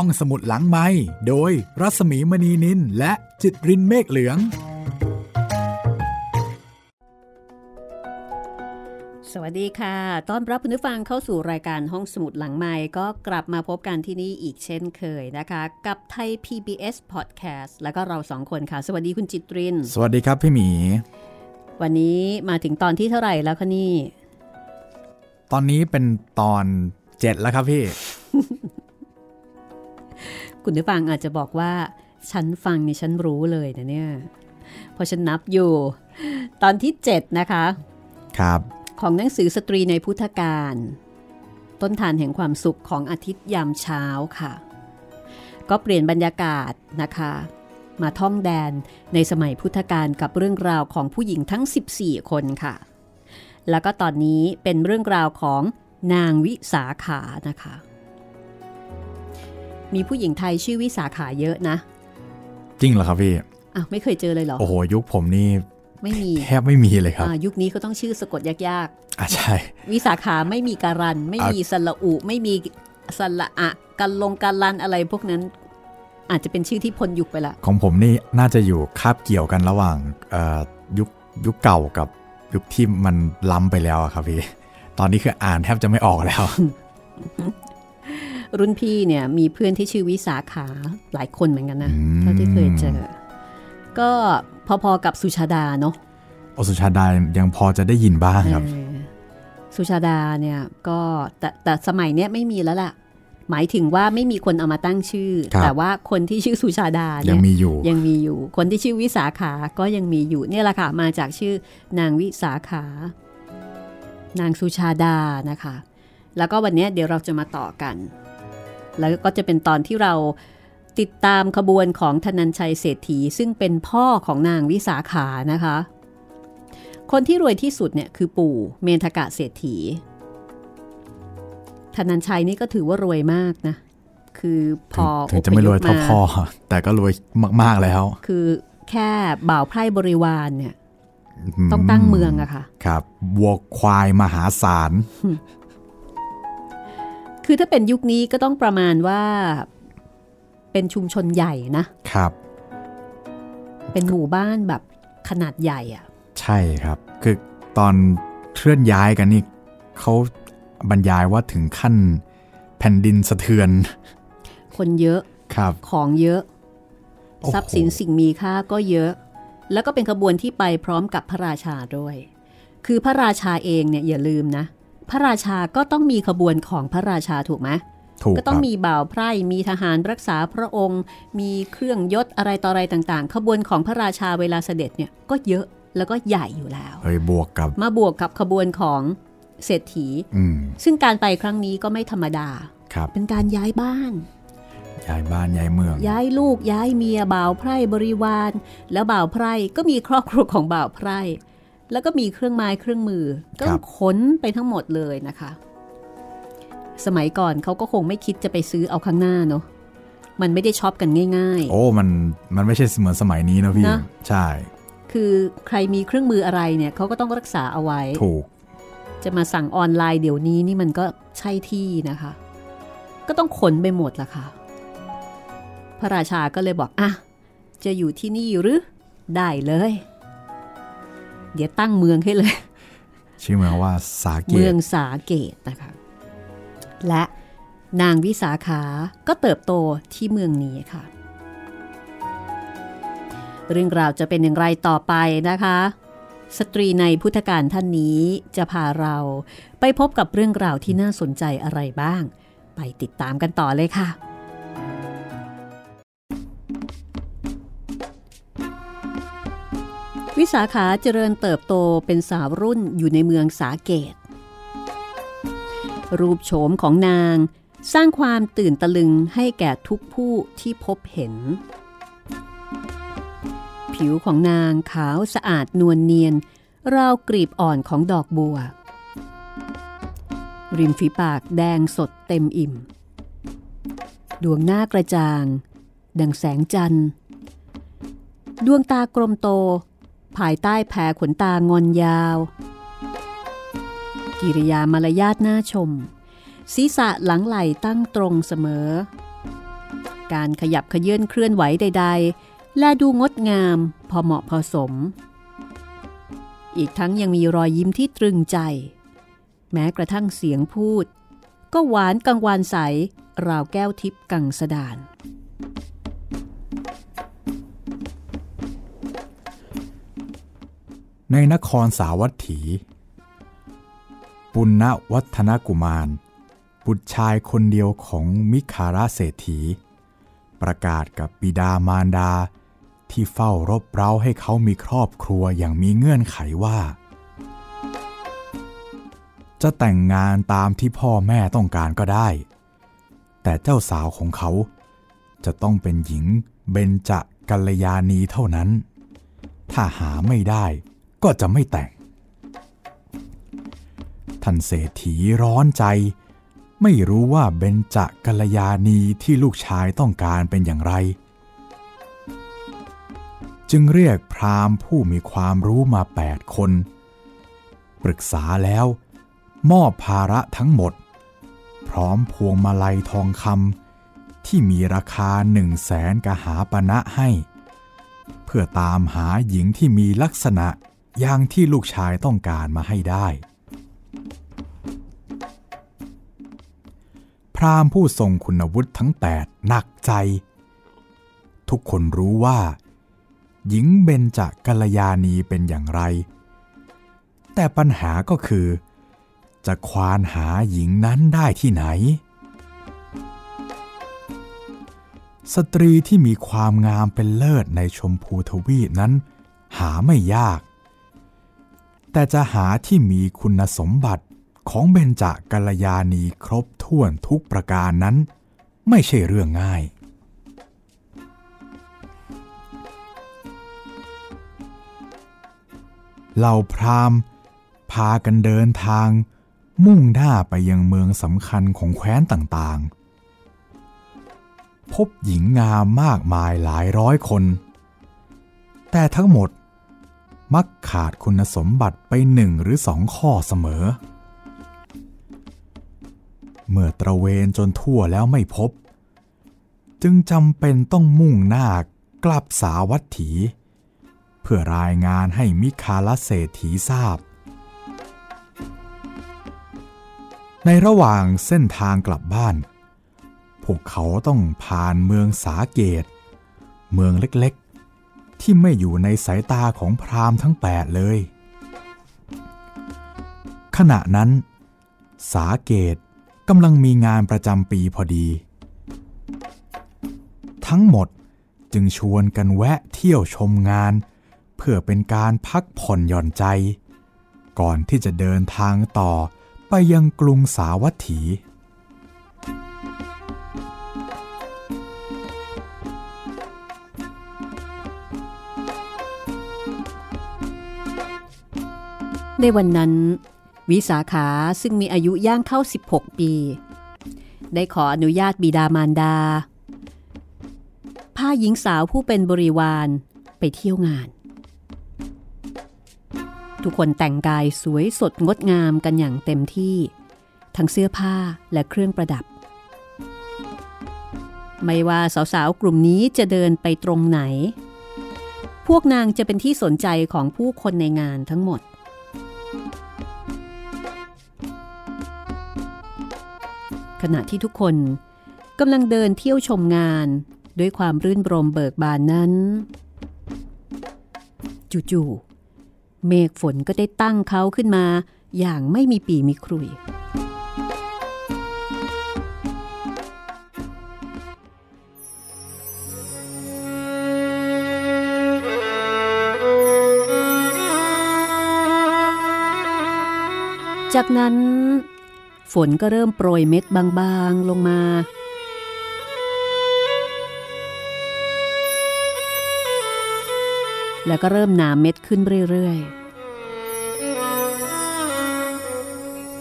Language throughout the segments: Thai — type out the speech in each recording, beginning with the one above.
ห้องสมุดหลังไม้โดยรัสมีมณีนินและจิตรินเมฆเหลือง สวัสดีค่ะต้อนรับคุณผู้ฟังเข้าสู่รายการห้องสมุดหลังไม้ก็กลับมาพบกันที่นี่อีกเช่นเคยนะคะ กับไทย PBS Podcast แล้วก็เราสองคนค่ะ สวัสดีคุณจิตริน สวัสดีครับพี่หมี วันนี้มาถึงตอนที่เท่าไหร่แล้วคะนี่ ตอนนี้เป็นตอนเจ็ดแล้วครับพี่ คุณผู้ฟังอาจจะบอกว่า ฉันฟังนี่ฉันรู้เลยนะเนี่ยเพราะฉันนับอยู่ ตอนที่ 7 นะคะ ครับ ของหนังสือสตรีในพุทธการต้นทานแห่งความสุขของอาทิตย์ยามเช้าค่ะ ก็เปลี่ยนบรรยากาศนะคะ มาท่องแดนในสมัยพุทธกาลกับเรื่องราวของผู้หญิงทั้ง 14 คนค่ะ แล้วก็ตอนนี้เป็นเรื่องราวของนางวิสาขานะคะ มีผู้หญิงไทยชื่อวิสาขาเยอะนะ จริงเหรอครับพี่อ้าวไม่เคยเจอเลยเหรอ โอ้โห ยุคผมนี่ไม่มีแทบไม่มีเลยครับอ่ายุคนี้เขาต้องชื่อสะกดยากอะใช่ๆวิสาขาไม่มีการัน ไม่มีสระอุไม่มีสระอะกันลงการันอะไรพวกนั้น อาจจะเป็นชื่อที่พ้นยุคไปละ ของผมนี่น่าจะอยู่คาบเกี่ยวกันระหว่างเอ่อยุคยุคเก่ากับยุคที่มันล้ำไปแล้วอะครับพี่ตอนนี้คืออ่านแทบจะไม่ออกแล้ว รุ่นพี่เนี่ยมีเพื่อนที่ชื่อวิสาขาหลายคนเหมือนกันนะอืมเท่าที่เคยเจอ ก็พอๆกับสุชาดาเนาะโอสุชาดายังพอจะได้ยินบ้างครับเออสุชาดาเนี่ยก็แต่แต่สมัยเนี้ยไม่มีแล้วล่ะ หมายถึงว่าไม่มีคนเอามาตั้งชื่อครับแต่ว่าคนที่ชื่อสุชาดายัเนี่งยมีอยู่ยังมีอยู่ คนที่ชื่อวิสาขาก็ยังมีอยู่เนี่ยแหละค่ะมาจากชื่อนางวิสาขา นางสุชาดานะคะ แล้วก็วันเนี้ยเดี๋ยวเราจะมาต่อกัน แล้วก็จะเป็นตอนที่เราติดตามขบวนของธนัญชัยเศรษฐี ซึ่งเป็นพ่อของนางวิสาขานะคะ คนที่รวยที่สุดเนี่ยคือปู่เมนทกะเศรษฐีธนัญชัยนี่ก็ถือว่ารวยมากนะ คือพถึงอถึงจะไม่รวยเท่าพพ่อ แต่ก็รวยมาก ๆ แล้ว คือแค่บ่าวไพร่บริวารเนี่ย ต้องตั้งเมืองอะค่ะ ครับวัวควายมหาศาล คือถ้าเป็นยุคนี้ก็ต้องประมาณว่า เป็นชุมชนใหญ่นะครับ เป็นหมู่บ้านแบบขนาดใหญ่อะใช่ครับ คือตอนเคลื่อนย้ายกันนี่เขาบรรยายว่าถึงขั้นแผ่นดินสะเทือน คนเยอะครับของเยอะโอ้โหทรัพย์สินสิ่งมีค่าก็เยอะ แล้วก็เป็นขบวนที่ไปพร้อมกับพระราชาด้วย คือพระราชาเองเนี่ยอย่าลืมนะ พระราชาก็ต้องมีขบวนของพระราชาถูกไหมถูกก็คต้อรังบมีบ่าวไพร่มีทหารรักษาพระองค์ มีเครื่องยศอะไรต่ออะไรต่างๆ ขบวนของพระราชาเวลาเสด็จเนี่ยก็เยอะแล้วก็ใหญ่อยู่แล้วเฮ้ยบวกกับ มาบวกกับขบวนของเศรษฐีอืมซึ่งการไปครั้งนี้ก็ไม่ธรรมดาครับเป็นการย้ายบ้าน ย้ายบ้านย้ายเมือง ย้ายลูกย้ายเมียบ่าวไพร่บริวาร แล้วบ่าวไพร่ก็มีครอบครัวของบ่าวไพร่ แล้วก็มีเครื่องไม้เครื่องมือ ก็ครับขนไปทั้งหมดเลยนะคะ สมัยก่อนเขาก็คงไม่คิดจะไปซื้อเอาข้างหน้าเนาะมันไม่ได้ช็อปกันง่ายโอ้มันมันไม่ใช่เหมือนสมัยนี้นะพี่นะใช่ๆคือใครมีเครื่องมืออะไรเนี่ยเขาก็ต้องรักษาเอาไว้ถูก จะมาสั่งออนไลน์เดี๋ยวนี้นี่มันก็ใช่ที่นะคะ ก็ต้องขนไปหมดละค่ะ พระราชาก็เลยบอกอะจะอยู่ที่นี่หรือได้เลย เดี๋ยวตั้งเมืองให้เลย ชื่อเมืองว่าสาเกเมือตงสาเกตนะคะ และนางวิสาขาก็เติบโตที่เมืองนี้ค่ะ เรื่องราวจะเป็นอย่างไรต่อไปนะคะ สตรีในพุทธการท่านนี้จะพาเราไปพบกับเรื่องราวที่น่าสนใจอะไรบ้าง ไปติดตามกันต่อเลยค่ะ วิสาขาเจริญเติบโตเป็นสาวรุ่นอยู่ในเมืองสาเกต รูปโฉมของนางสร้างความตื่นตะลึงให้แก่ทุกผู้ที่พบเห็น ผิวของนางขาวสะอาดนวลเนียน ราวกรีบอ่อนของดอกบัว ริมฝีปากแดงสดเต็มอิ่ม ดวงหน้ากระจ่าง ดังแสงจันทร์ ดวงตากลมโต ภายใต้แผ่ขนตางอนยาว กิริยามารยาทน่าชม ศีรษะหลังไหลตั้งตรงเสมอ การขยับขยื่นเคลื่อนไหวใด ๆ และดูงดงามพอเหมาะพอสม อีกทั้งยังมีรอยยิ้มที่ตรึงใจ แม้กระทั่งเสียงพูด ก็หวานกังวานใสราวแก้วทิพย์กังสดาน ในนครสาวัตถี ปุณณวัฒนกุมาร บุตรชายคนเดียวของมิคาราเศรษฐี ประกาศกับบิดามารดาที่เฝ้ารบเร้าให้เขามีครอบครัวอย่างมีเงื่อนไขว่า จะแต่งงานตามที่พ่อแม่ต้องการก็ได้ แต่เจ้าสาวของเขาจะต้องเป็นหญิงเบญจกัลยาณีเท่านั้น ถ้าหาไม่ได้ ก็จะไม่แต่ง ท่านเศรษฐีร้อนใจ ไม่รู้ว่าเบญจกัลยาณีที่ลูกชายต้องการเป็นอย่างไร จึงเรียกพราหมณ์ผู้มีความรู้มาแปดคน ปรึกษาแล้ว มอบภาระทั้งหมด พร้อมพวงมาลัยทองคำที่มีราคาหนึ่งแสนกหาปณะให้เพื่อตามหาหญิงที่มีลักษณะ อย่างที่ลูกชายต้องการมาให้ได้ พราหมณ์ผู้ทรงคุณวุฒิทั้งแปดหนักใจ ทุกคนรู้ว่า หญิงเบญจกัลยาณีเป็นอย่างไร แต่ปัญหาก็คือ จะควานหาหญิงนั้นได้ที่ไหน สตรีที่มีความงามเป็นเลิศในชมพูทวีปนั้นหาไม่ยาก แต่จะหาที่มีคุณสมบัติของเบญจกัลยาณีครบถ้วนทุกประการนั้น ไม่ใช่เรื่องง่าย เหล่าพราหมณ์ พากันเดินทาง มุ่งหน้าไปยังเมืองสำคัญของแคว้นต่างๆ พบหญิงงามมากมายหลายร้อยคน แต่ทั้งหมด มักขาดคุณสมบัติไปหนึ่งหรือสองข้อเสมอ เมื่อตระเวนจนทั่วแล้วไม่พบ จึงจำเป็นต้องมุ่งหน้ากลับสาวัตถี เพื่อรายงานให้มิคาลเศรษฐีทราบ ในระหว่างเส้นทางกลับบ้าน พวกเขาต้องผ่านเมืองสาเกต เมืองเล็ก ที่ไม่อยู่ในสายตาของพราหมณ์ทั้งแปดเลย ขณะนั้น สาเกตกำลังมีงานประจำปีพอดี ทั้งหมดจึงชวนกันแวะเที่ยวชมงาน เพื่อเป็นการพักผ่อนหย่อนใจ ก่อนที่จะเดินทางต่อไปยังกรุงสาวัตถี ในวันนั้น วิสาขาซึ่งมีอายุย่างเข้า 16 ปี ได้ขออนุญาตบิดามารดาพาหญิงสาวผู้เป็นบริวารไปเที่ยวงาน ทุกคนแต่งกายสวยสดงดงามกันอย่างเต็มที่ ทั้งเสื้อผ้าและเครื่องประดับ ไม่ว่าสาวๆ กลุ่มนี้จะเดินไปตรงไหน พวกนางจะเป็นที่สนใจของผู้คนในงานทั้งหมด ขณะที่ทุกคนกำลังเดินเที่ยวชมงานด้วยความรื่นรมเบิกบานนั้น จู่ๆเมฆฝนก็ได้ตั้งเขาขึ้นมาอย่างไม่มีปีมีครุย จากนั้น ฝนก็เริ่มโปรยเม็ดบางๆลงมา แล้วก็เริ่มหนาเม็ดขึ้นเรื่อยๆ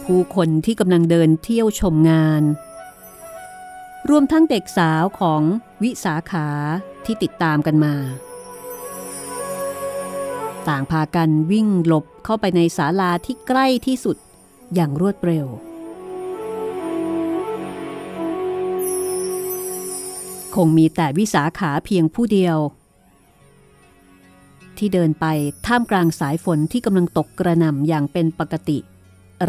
ผู้คนที่กำลังเดินเที่ยวชมงาน รวมทั้งเด็กสาวของวิสาขาที่ติดตามกันมา ต่างพากันวิ่งหลบเข้าไปในศาลาที่ใกล้ที่สุดอย่างรวดเร็ว คงมีแต่วิสาขาเพียงผู้เดียว ที่เดินไปท่ามกลางสายฝนที่กำลังตกกระหน่ำอย่างเป็นปกติ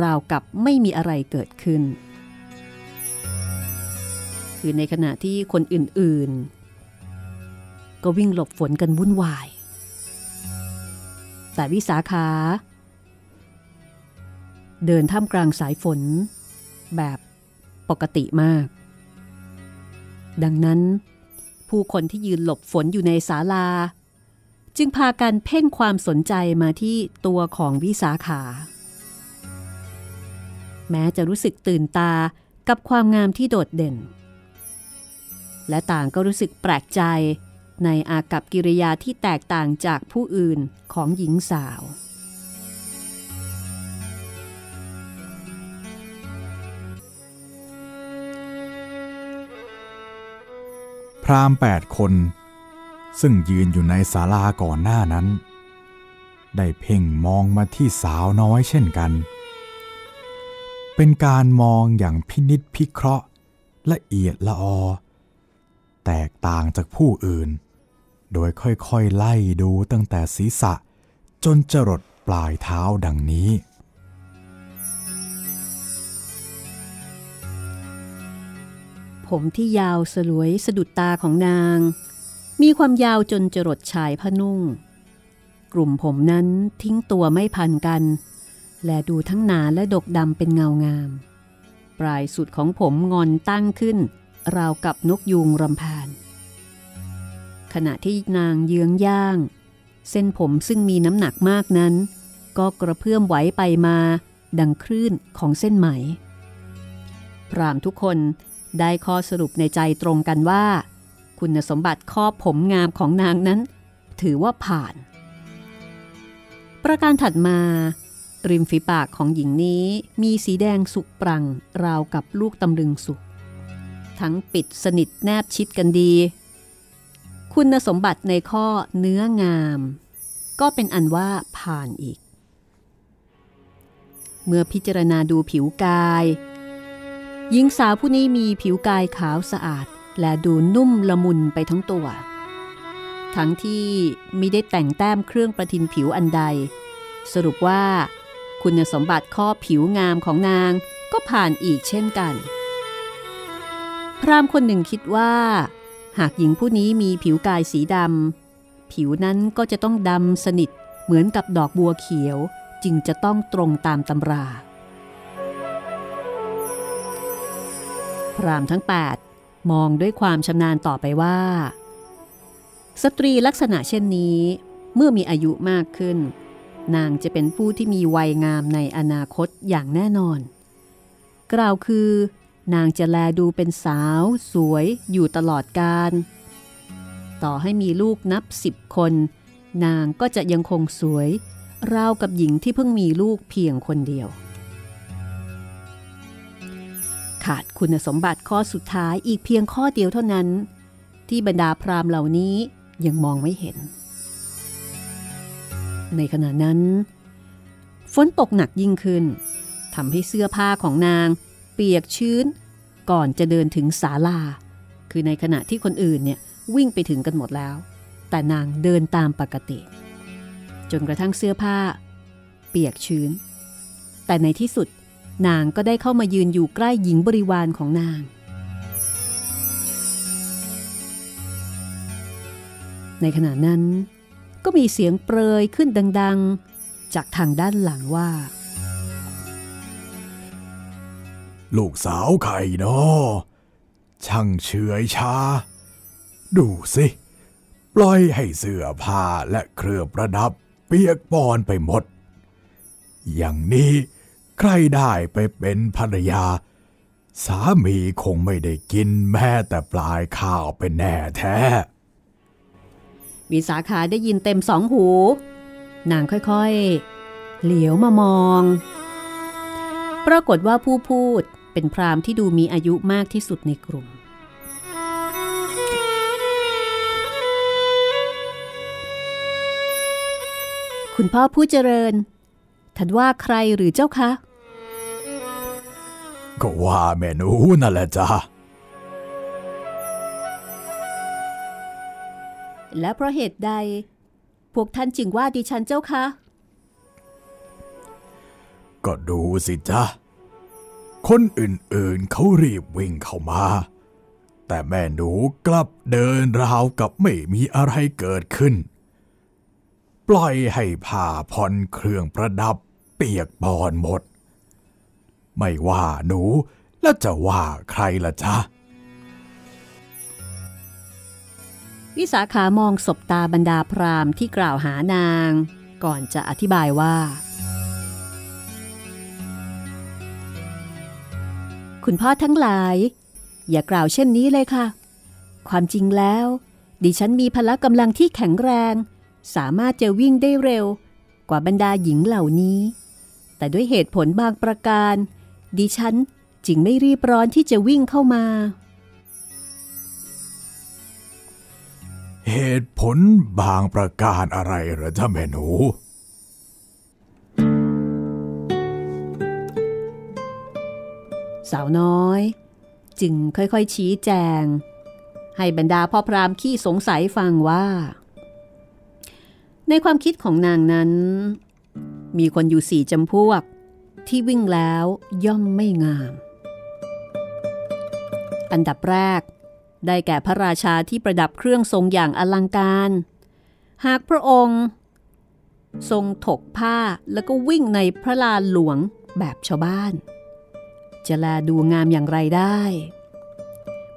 ราวกับไม่มีอะไรเกิดขึ้น คือในขณะที่คนอื่นๆ ก็วิ่งหลบฝนกันวุ่นวาย แต่วิสาขา เดินท่ามกลางสายฝน แบบปกติมาก ดังนั้น ผู้คนที่ยืนหลบฝนอยู่ในศาลา จึงพากันเพ่งความสนใจมาที่ตัวของวิสาขา แม้จะรู้สึกตื่นตากับความงามที่โดดเด่น และต่างก็รู้สึกแปลกใจในอากับกิริยาที่แตกต่างจากผู้อื่นของหญิงสาว พราหมณ์แปดคน ซึ่งยืนอยู่ในศาลาก่อนหน้านั้น ได้เพ่งมองมาที่สาวน้อยเช่นกัน เป็นการมองอย่างพินิษพิเคราะห์ ละเอียดละออ แตกต่างจากผู้อื่น โดยค่อยๆไล่ดูตั้งแต่ศีรษะจนจรดปลายเท้าดังนี้ ผมที่ยาวสลวยสะดุดตาของนาง มีความยาวจนจรดชายผ้านุ่ง กลุ่มผมนั้นทิ้งตัวไม่พันกัน และดูทั้งหนาและดกดำเป็นเงางาม ปลายสุดของผมงอนตั้งขึ้น ราวกับนกยูงรำพาน ขณะที่นางเยื้องย่าง เส้นผมซึ่งมีน้ำหนักมากนั้น ก็กระเพื่อมไหวไปมาดังคลื่นของเส้นไหม พรามทุกคน ได้ข้อสรุปในใจตรงกันว่า คุณสมบัติข้อผมงามของนางนั้น ถือว่าผ่าน ประการถัดมา ริมฝีปากของหญิงนี้มีสีแดงสุกปรัง ราวกับลูกตำลึงสุก ทั้งปิดสนิทแนบชิดกันดี คุณสมบัติในข้อเนื้องาม ก็เป็นอันว่าผ่านอีก เมื่อพิจารณาดูผิวกาย หญิงสาวผู้นี้มีผิวกายขาวสะอาด และดูนุ่มละมุนไปทั้งตัว ทั้งที่ไม่ได้แต่งแต้มเครื่องประทินผิวอันใด สรุปว่า คุณสมบัติข้อผิวงามของนางก็ผ่านอีกเช่นกัน พรามคนหนึ่งคิดว่า หากหญิงผู้นี้มีผิวกายสีดำผิวนั้นก็จะต้องดำสนิทเหมือนกับดอกบัวเขียวจึงจะต้องตรงตามตำรา พรามทั้ง 8 มองด้วยความชำนาญต่อไปว่า สตรีลักษณะเช่นนี้เมื่อมีอายุมากขึ้น นางจะเป็นผู้ที่มีวัยงามในอนาคตอย่างแน่นอน กล่าวคือนางจะแลดูเป็นสาว สวยอยู่ตลอดกาลต่อให้มีลูกนับสิบคน นางก็จะยังคงสวย ราวกับหญิงที่เพิ่งมีลูกเพียงคนเดียว ขาดคุณสมบัติข้อสุดท้ายอีกเพียงข้อเดียวเท่านั้น ที่บรรดาพราหมณ์เหล่านี้ยังมองไม่เห็น ในขณะนั้น ฝนตกหนักยิ่งขึ้นทำให้เสื้อผ้าของนาง เปียกชื้น ก่อนจะเดินถึงศาลา คือในขณะที่คนอื่นเนี่ยวิ่งไปถึงกันหมดแล้ว แต่นางเดินตามปกติ จนกระทั่งเสื้อผ้า เปียกชื้น แต่ในที่สุด นางก็ได้เข้ามายืนอยู่ใกล้หญิงบริวารของนาง ในขณะนั้น ก็มีเสียงเปรยขึ้นดัง ๆ จากทางด้านหลังว่า ลูกสาวไข่นอช่างเฉยชา ดูสิ ปล่อยให้เสื้อผ้าและเครื่องประดับเปียกปอนไปหมด อย่างนี้ ใครได้ไปเป็นภรรยา สามีคงไม่ได้กินแม้แต่ปลายข้าวเป็นแน่แท้ วิสาขาได้ยินเต็มสองหู นางค่อยๆ เหลียวมามอง ปรากฏว่าผู้พูดเป็นพราหมณ์ที่ดูมีอายุมากที่สุดในกลุ่ม คุณพ่อผู้เจริญ ท่านว่าใครหรือเจ้าคะ ก็ว่าแม่หนูนั่นแหละจ้ะและเพราะเหตุใด พวกท่านจึงว่าดิฉันเจ้าคะ ก็ดูสิจ๊ะคนอื่นๆเขารีบวิ่งเข้ามา แต่แม่หนูกลับเดินราวกับไม่มีอะไรเกิดขึ้น ปล่อยให้ผ่าผ่อนเครื่องประดับ เปียกบอนหมด ไม่ว่าหนู แล้วจะว่าใครล่ะจ๊ะ วิสาขามองศบตาบรรดาพราหมณ์ที่กล่าวหานาง ก่อนจะอธิบายว่า คุณพ่อทั้งหลาย อย่ากล่าวเช่นนี้เลยค่ะ ความจริงแล้ว ดิฉันมีพละกำลังที่แข็งแรง สามารถจะวิ่งได้เร็วกว่าบรรดาหญิงเหล่านี้ แต่ด้วยเหตุผลบางประการ ดิฉันจึงไม่รีบร้อนที่จะวิ่งเข้ามา เหตุผลบางประการอะไรเหรอจ๊ะแม่หนูสาวน้อย จึงค่อยๆชี้แจง ให้บรรดาพ่อพรามขี้สงสัยฟังว่า ในความคิดของนางนั้น มีคนอยู่สี่จำพวก ที่วิ่งแล้วย่อมไม่งาม อันดับแรก ได้แก่พระราชาที่ประดับเครื่องทรงอย่างอลังการ หากพระองค์ ทรงถกผ้าแล้วก็วิ่งในพระลานหลวงแบบชาวบ้าน จะแลดูงามอย่างไรได้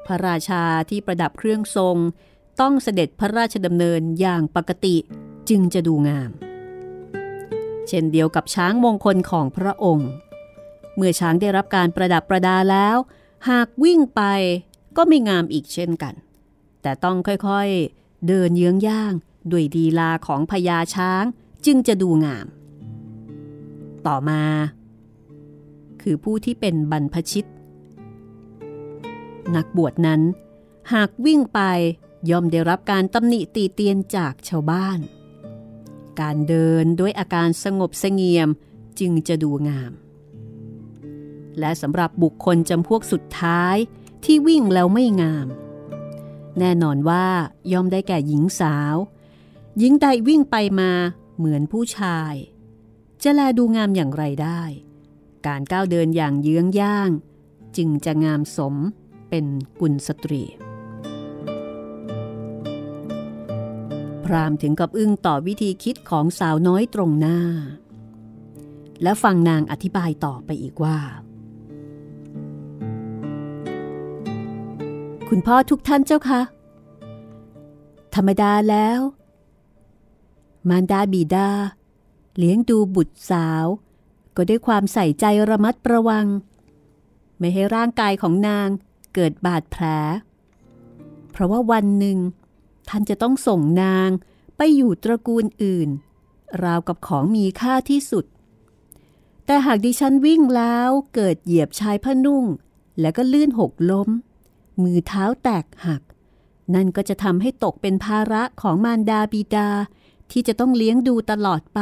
พระราชาที่ประดับเครื่องทรงต้องเสด็จพระราชดำเนินอย่างปกติจึงจะดูงาม เช่นเดียวกับช้างมงคลของพระองค์ เมื่อช้างได้รับการประดับประดาแล้ว หากวิ่งไปก็ไม่งามอีกเช่นกัน แต่ต้องค่อยๆเดินเยื้องย่างด้วยดีลาของพญาช้างจึงจะดูงาม ต่อมา คือผู้ที่เป็นบรรพชิต นักบวชนั้น หากวิ่งไปย่อมได้รับการตำหนิตีเตียนจากชาวบ้าน การเดินด้วยอาการสงบเสงี่ยมจึงจะดูงาม และสำหรับบุคคลจำพวกสุดท้ายที่วิ่งแล้วไม่งาม แน่นอนว่าย่อมได้แก่หญิงสาว หญิงใดวิ่งไปมาเหมือนผู้ชาย จะแลดูงามอย่างไรได้ การก้าวเดินอย่างเยื้องย่าง จึงจะงามสมเป็นกุลสตรี พรามถึงกับอึ้งต่อวิธีคิดของสาวน้อยตรงหน้า และฟังนางอธิบายต่อไปอีกว่า คุณพ่อทุกท่านเจ้าคะธรรมดาแล้ว มารดาบิดา เลี้ยงดูบุตรสาว ก็ด้วยความใส่ใจระมัดระวัง ไม่ให้ร่างกายของนางเกิดบาดแผล เพราะว่าวันหนึ่ง ท่านจะต้องส่งนางไปอยู่ตระกูลอื่น ราวกับของมีค่าที่สุด แต่หากดิฉันวิ่งแล้วเกิดเหยียบชายผ้านุ่ง แล้วก็ลื่นหกล้ม มือเท้าแตกหัก นั่นก็จะทำให้ตกเป็นภาระของมารดาบิดาที่จะต้องเลี้ยงดูตลอดไป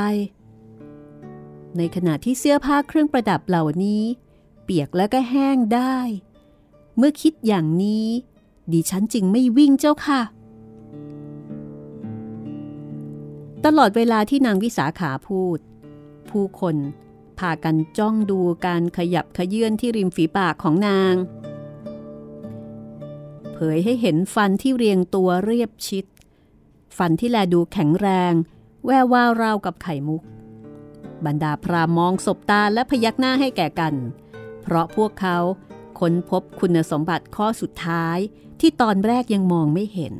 ในขณะที่เสื้อผ้าเครื่องประดับเหล่านี้ เปียกแล้วก็แห้งได้ เมื่อคิดอย่างนี้ดิฉันจึงไม่วิ่งเจ้าค่ะ ตลอดเวลาที่นางวิสาขาพูด ผู้คนพากันจ้องดูการขยับขยื่นที่ริมฝีปากของนาง เผยให้เห็นฟันที่เรียงตัวเรียบชิด ฟันที่แลดูแข็งแรง แวววาวราวกับไข่มุก บรรดาพรามองสบตาและพยักหน้าให้แก่กัน เพราะพวกเขาค้นพบคุณสมบัติข้อสุดท้ายที่ตอนแรกยังมองไม่เห็น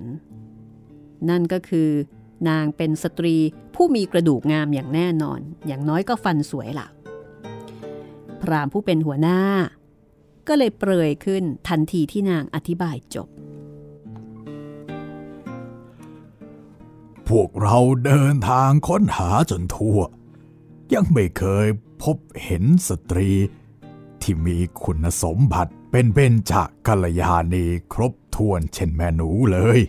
นั่นก็คือนางเป็นสตรีผู้มีกระดูกงามอย่างแน่นอน อย่างน้อยก็ฟันสวยละ่ะ พรามผู้เป็นหัวหน้า ก็เลยเปรยขึ้นทันทีที่นางอธิบายจบ พวกเราเดินทางค้นหาจนทั่ว ยังไม่เคยพบเห็นสตรีที่มีคุณสมบัติเป็นเบญจกัลยาณีครบถ้วนเช่นแม่หนูเลย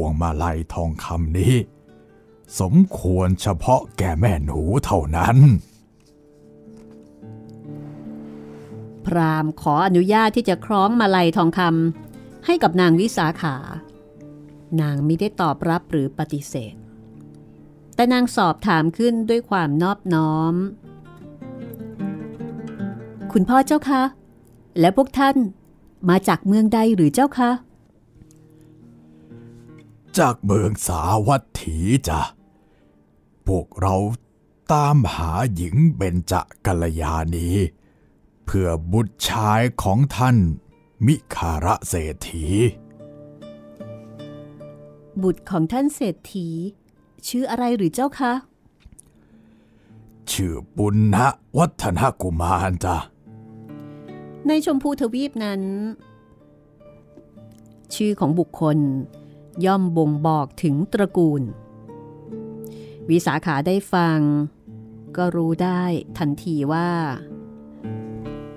วงมาลัยทองคำนี้ สมควรเฉพาะแก่แม่หนูเท่านั้น พราหมขออนุญาตที่จะคล้องมาลัยทองคำให้กับนางวิสาขา นางไม่ได้ตอบรับหรือปฏิเสธ แต่นางสอบถามขึ้นด้วยความนอบน้อม คุณพ่อเจ้าคะ และพวกท่านมาจากเมืองใดหรือเจ้าคะ จากเมืองสาวัตถีจ้ะ พวกเราตามหาหญิงเบญจกัลยาณี เพื่อบุตรชายของท่านมิคาระเศรษฐี บุตรของท่านเศรษฐี ชื่ออะไรหรือเจ้าคะ ชื่อปุณณวัฒนกุมารจ้ะ ในชมพูทวีปนั้น ชื่อของบุคคล ย่อมบ่งบอกถึงตระกูล วิสาขาได้ฟัง ก็รู้ได้ทันทีว่า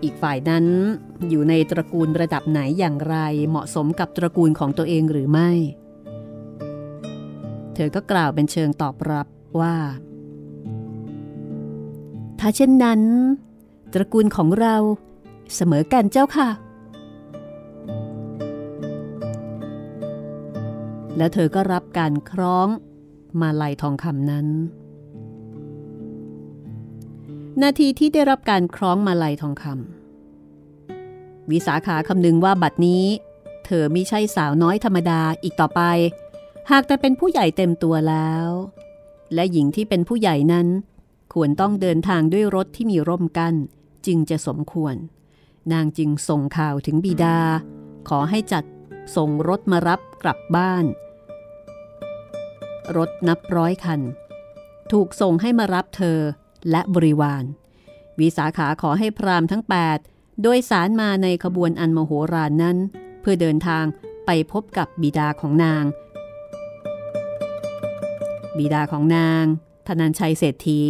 อีกฝ่ายนั้นอยู่ในตระกูลระดับไหนอย่างไรเหมาะสมกับตระกูลของตัวเองหรือไม่ เธอก็กล่าวเป็นเชิงตอบรับว่า ถ้าเช่นนั้น ตระกูลของเราเสมอกันเจ้าค่ะ แล้วเธอก็รับการคล้องมาลัยทองคำนั้น นาทีที่ได้รับการคล้องมาลัยทองคำวิสาขาคำนึงว่าบัดนี้ เธอไม่ใช่สาวน้อยธรรมดาอีกต่อไป หากแต่เป็นผู้ใหญ่เต็มตัวแล้ว และหญิงที่เป็นผู้ใหญ่นั้น ควรต้องเดินทางด้วยรถที่มีร่มกัน้นจึงจะสมควร นางจึงส่งข่าวถึงบิดา ขอให้จัดส่งรถมารับกลับบ้าน รถนับร้อยคัน ถูกส่งให้มารับเธอและบริวาร วิสาขาขอให้พรามทั้ง 8 โดยสารมาในขบวนอันมโหฬารนั้น เพื่อเดินทางไปพบกับบิดาของนาง บิดาของนาง ธนัญชัยเศรษฐี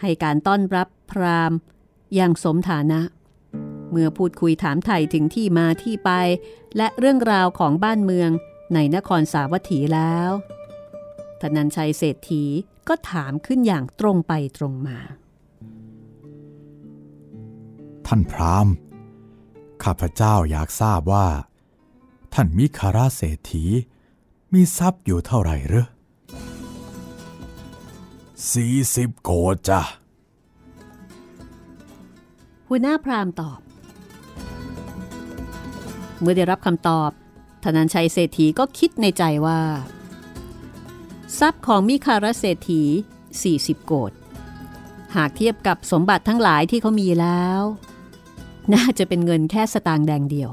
ให้การต้อนรับพรามอย่างสมฐานะ เมื่อพูดคุยถามไถ่ถึงที่มาที่ไป และเรื่องราวของบ้านเมืองในนครสาวัตถีแล้ว ธนัญชัยเศรษฐีก็ถามขึ้นอย่างตรงไปตรงมา ท่านพราหมณ์ ข้าพเจ้าอยากทราบว่า ท่านมิคาราเศรษฐี มีทรัพย์อยู่เท่าไหร่หรือสี่สิบโกดจ้ะหัวหน้าพราหมณ์ตอบ เมื่อได้รับคำตอบธนัญชัยเศรษฐีก็คิดในใจว่า ทรัพย์ของมิคารเศรษฐี 40 โกดหากเทียบกับสมบัติทั้งหลายที่เขามีแล้ว น่าจะเป็นเงินแค่สตางค์แดงเดียว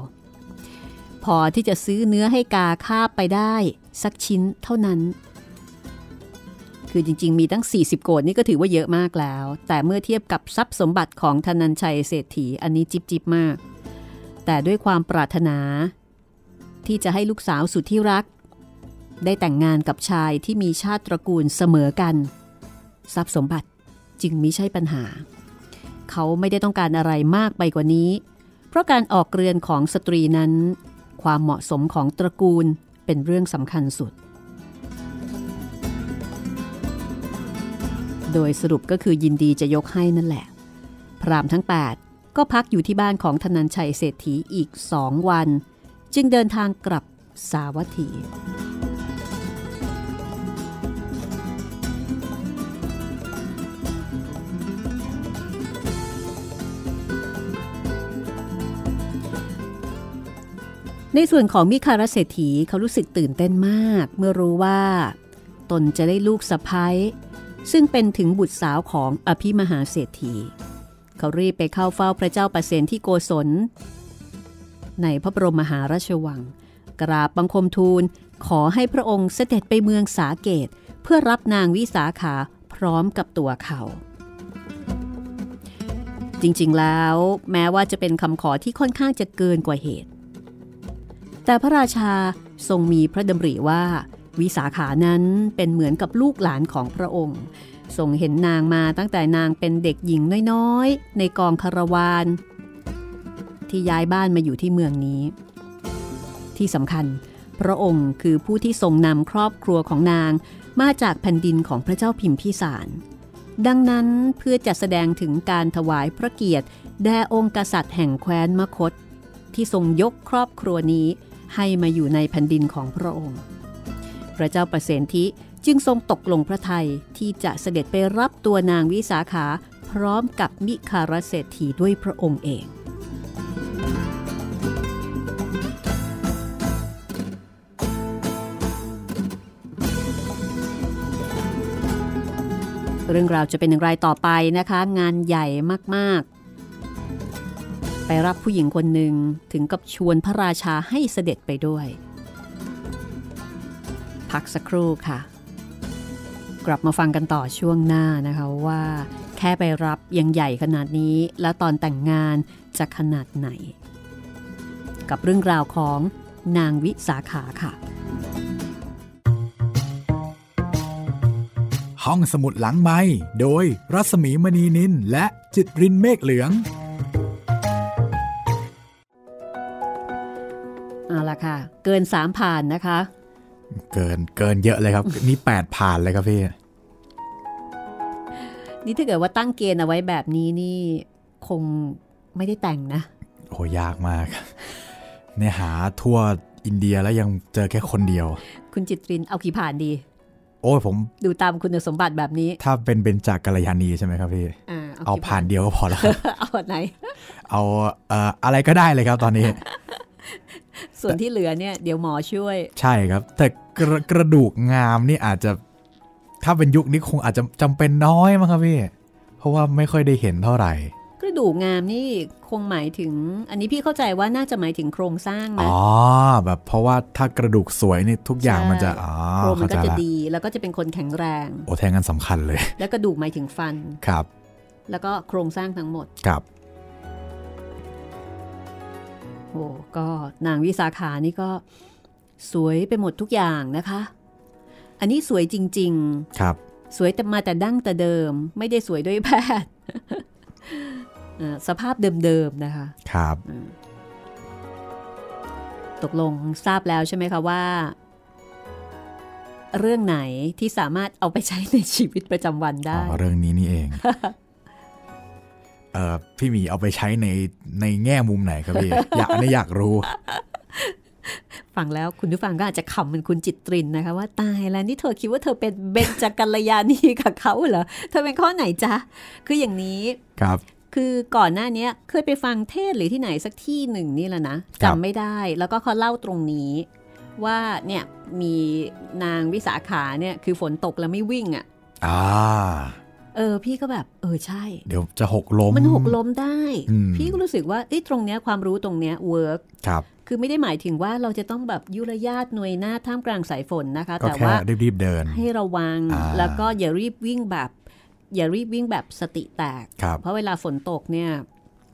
พอที่จะซื้อเนื้อให้กาคาบไปได้สักชิ้นเท่านั้น คือจริงๆ มีตั้ง 40 โกดนี่ก็ถือว่าเยอะมากแล้ว แต่เมื่อเทียบกับทรัพย์สมบัติของธนัญชัยเศรษฐีอันนี้จิบจิบมาก แต่ด้วยความปรารถนา ที่จะให้ลูกสาวสุดที่รัก ได้แต่งงานกับชายที่มีชาติตระกูลเสมอกัน ทรัพย์สมบัติจึงมิใช่ปัญหา เขาไม่ได้ต้องการอะไรมากไปกว่านี้ เพราะการออกเรือนของสตรีนั้น ความเหมาะสมของตระกูลเป็นเรื่องสำคัญสุด โดยสรุปก็คือยินดีจะยกให้นั่นแหละ พรามทั้ง 8 ก็พักอยู่ที่บ้านของธนัญชัยเศรษฐีอีกสองวัน จึงเดินทางกลับสาวัตถี ในส่วนของมิคารเศรษฐีเขารู้สึกตื่นเต้นมาก เมื่อรู้ว่า ตนจะได้ลูกสะพ้ยซึ่งเป็นถึงบุตรสาวของอภิมหาเศรษฐี เขารีบไปเข้าเฝ้าพระเจ้าประเสนที่โกศล ในพระบรมมหาราชวัง กราบบังคมทูลขอให้พระองค์เสด็จไปเมืองสาเกต เพื่อรับนางวิสาขาพร้อมกับตัวเขา จริงๆแล้วแม้ว่าจะเป็นคำขอที่ค่อนข้างจะเกินกว่าเหตุ แต่พระราชาทรงมีพระดำริว่า วิสาขานั้นเป็นเหมือนกับลูกหลานของพระองค์ทรงเห็นนางมาตั้งแต่นางเป็นเด็กหญิงน้อยๆ ในกองคารวานที่ย้ายบ้านมาอยู่ที่เมืองนี้ ที่สำคัญ พระองค์คือผู้ที่ทรงนำครอบครัวของนางมาจากแผ่นดินของพระเจ้าพิมพิสาร ดังนั้นเพื่อจะแสดงถึงการถวายพระเกียรติ แด่องค์กษัตริย์แห่งแคว้นมคต ที่ทรงยกครอบครัวนี้ ให้มาอยู่ในแผ่นดินของพระองค์ พระเจ้าประเสนทิจึงทรงตกลงพระทัยที่จะเสด็จไปรับตัวนางวิสาขาพร้อมกับมิคารเศรษฐีด้วยพระองค์เอง เรื่องราวจะเป็นอย่างไรต่อไปนะคะ งานใหญ่มากๆ รับผู้หญิงคนหนึ่งถึงกับชวนพระราชาให้เสด็จไปด้วย พักสักครู่ค่ะ กลับมาฟังกันต่อช่วงหน้านะคะว่าแค่ไปรับยังใหญ่ขนาดนี้แล้วตอนแต่งงานจะขนาดไหน กับเรื่องราวของนางวิสาขาค่ะ ห้องสมุดหลังไม้โดยรัศมีมณีนินและจิตรินเมฆเหลือง เกินสามผ่านนะคะ เกินเกินเยอะเลยครับ นี่แปดผ่านเลยครับพี่ นี่ถ้าเกิดว่าตั้งเกณฑ์เอาไว้แบบนี้นี่คงไม่ได้แต่งนะ โอ้ยากมากเนี่ยหาทั่วอินเดียแล้วยังเจอแค่คนเดียว คุณจิตรินเอากี่ผ่านดี โอ้ยผม ดูตามคุณสมบัติแบบนี้ ถ้าเป็นเบญจากกัลยาณีใช่ไหมครับพี่อ่าเอากี่ผ่านเดียวก็พอแล้วเอาอันไหน เอาเอ่ออะไรก็ได้เลยครับตอนนี้ ส่วนที่เหลือเนี่ยเดี๋ยวหมอช่วย ใช่ครับ แต่กระกระดูกงามนี่อาจจะ ถ้าเป็นยุคนี้คงอาจจะจำเป็นน้อยมั้งครับพี่ เพราะว่าไม่ค่อยได้เห็นเท่าไหร่ กระดูกงามนี่คงหมายถึง อันนี้พี่เข้าใจว่าน่าจะหมายถึงโครงสร้างนะอ๋อแบบเพราะว่าถ้ากระดูกสวยนี่ทุกอย่างมันจะใช่อ๋อโครงมันเข้าก็ใจจะละดีแล้วก็จะเป็นคนแข็งแรง โอ้แทงกันสำคัญเลย แล้วกระดูกหมายถึงฟันครับ แล้วก็โครงสร้างทั้งหมดครับ โอ้ก็นางวิสาขานี่ก็สวยไปหมดทุกอย่างนะคะ อันนี้สวยจริงครับๆสวยแต่มาแต่ดั้งแต่เดิม ไม่ได้สวยด้วยแพทย์เอ่อสภาพเดิมๆนะคะ ครับ ตกลงทราบแล้วใช่ไหมคะว่า เรื่องไหนที่สามารถเอาไปใช้ในชีวิตประจำวันอ๋ได้อเรื่องนี้นี่เองเอ่อ พี่หมีเอาไปใช้ในในแง่มุมไหนครับพี่ อยากอันนี้อยากรู้ฟังแล้วคุณผู้ฟังก็อาจจะขำเหมือนคุณจิตรินนะคะว่าตายแล้วนี่เธอคิดว่าเธอเป็นเบญจกัลยาณีกับเขาเหรอเธอเป็นข้อไหนจ๊ะคืออย่างนี้ครับ คือก่อนหน้าเนี้ยเคยไปฟังเทศน์หรือที่ไหนสักที่หนึ่งนี่แหละนะครัจำบไม่ได้แล้วก็เขาเล่าตรงนี้ว่าเนี่ยมีนางวิสาขาเนี่ยคือฝนตกแล้วไม่วิ่งอะ่ะอ่า เออพี่ก็แบบเออใช่ เดี๋ยวจะหกล้มมันหกล้มได้อืมพี่ก็รู้สึกว่าเอ้ยตรงเนี้ยความรู้ตรงเนี้ยเวิร์กครับคือไม่ได้หมายถึงว่าเราจะต้องแบบยุรยาตหน่วยหน้าท่ามกลางสายฝนนะคะก็แต่แค่ว่ารีบๆเดิน ให้ระวังอ่าแล้วก็อย่ารีบวิ่งแบบ อย่ารีบวิ่งแบบสติแตกครับเพราะเวลาฝนตกเนี่ย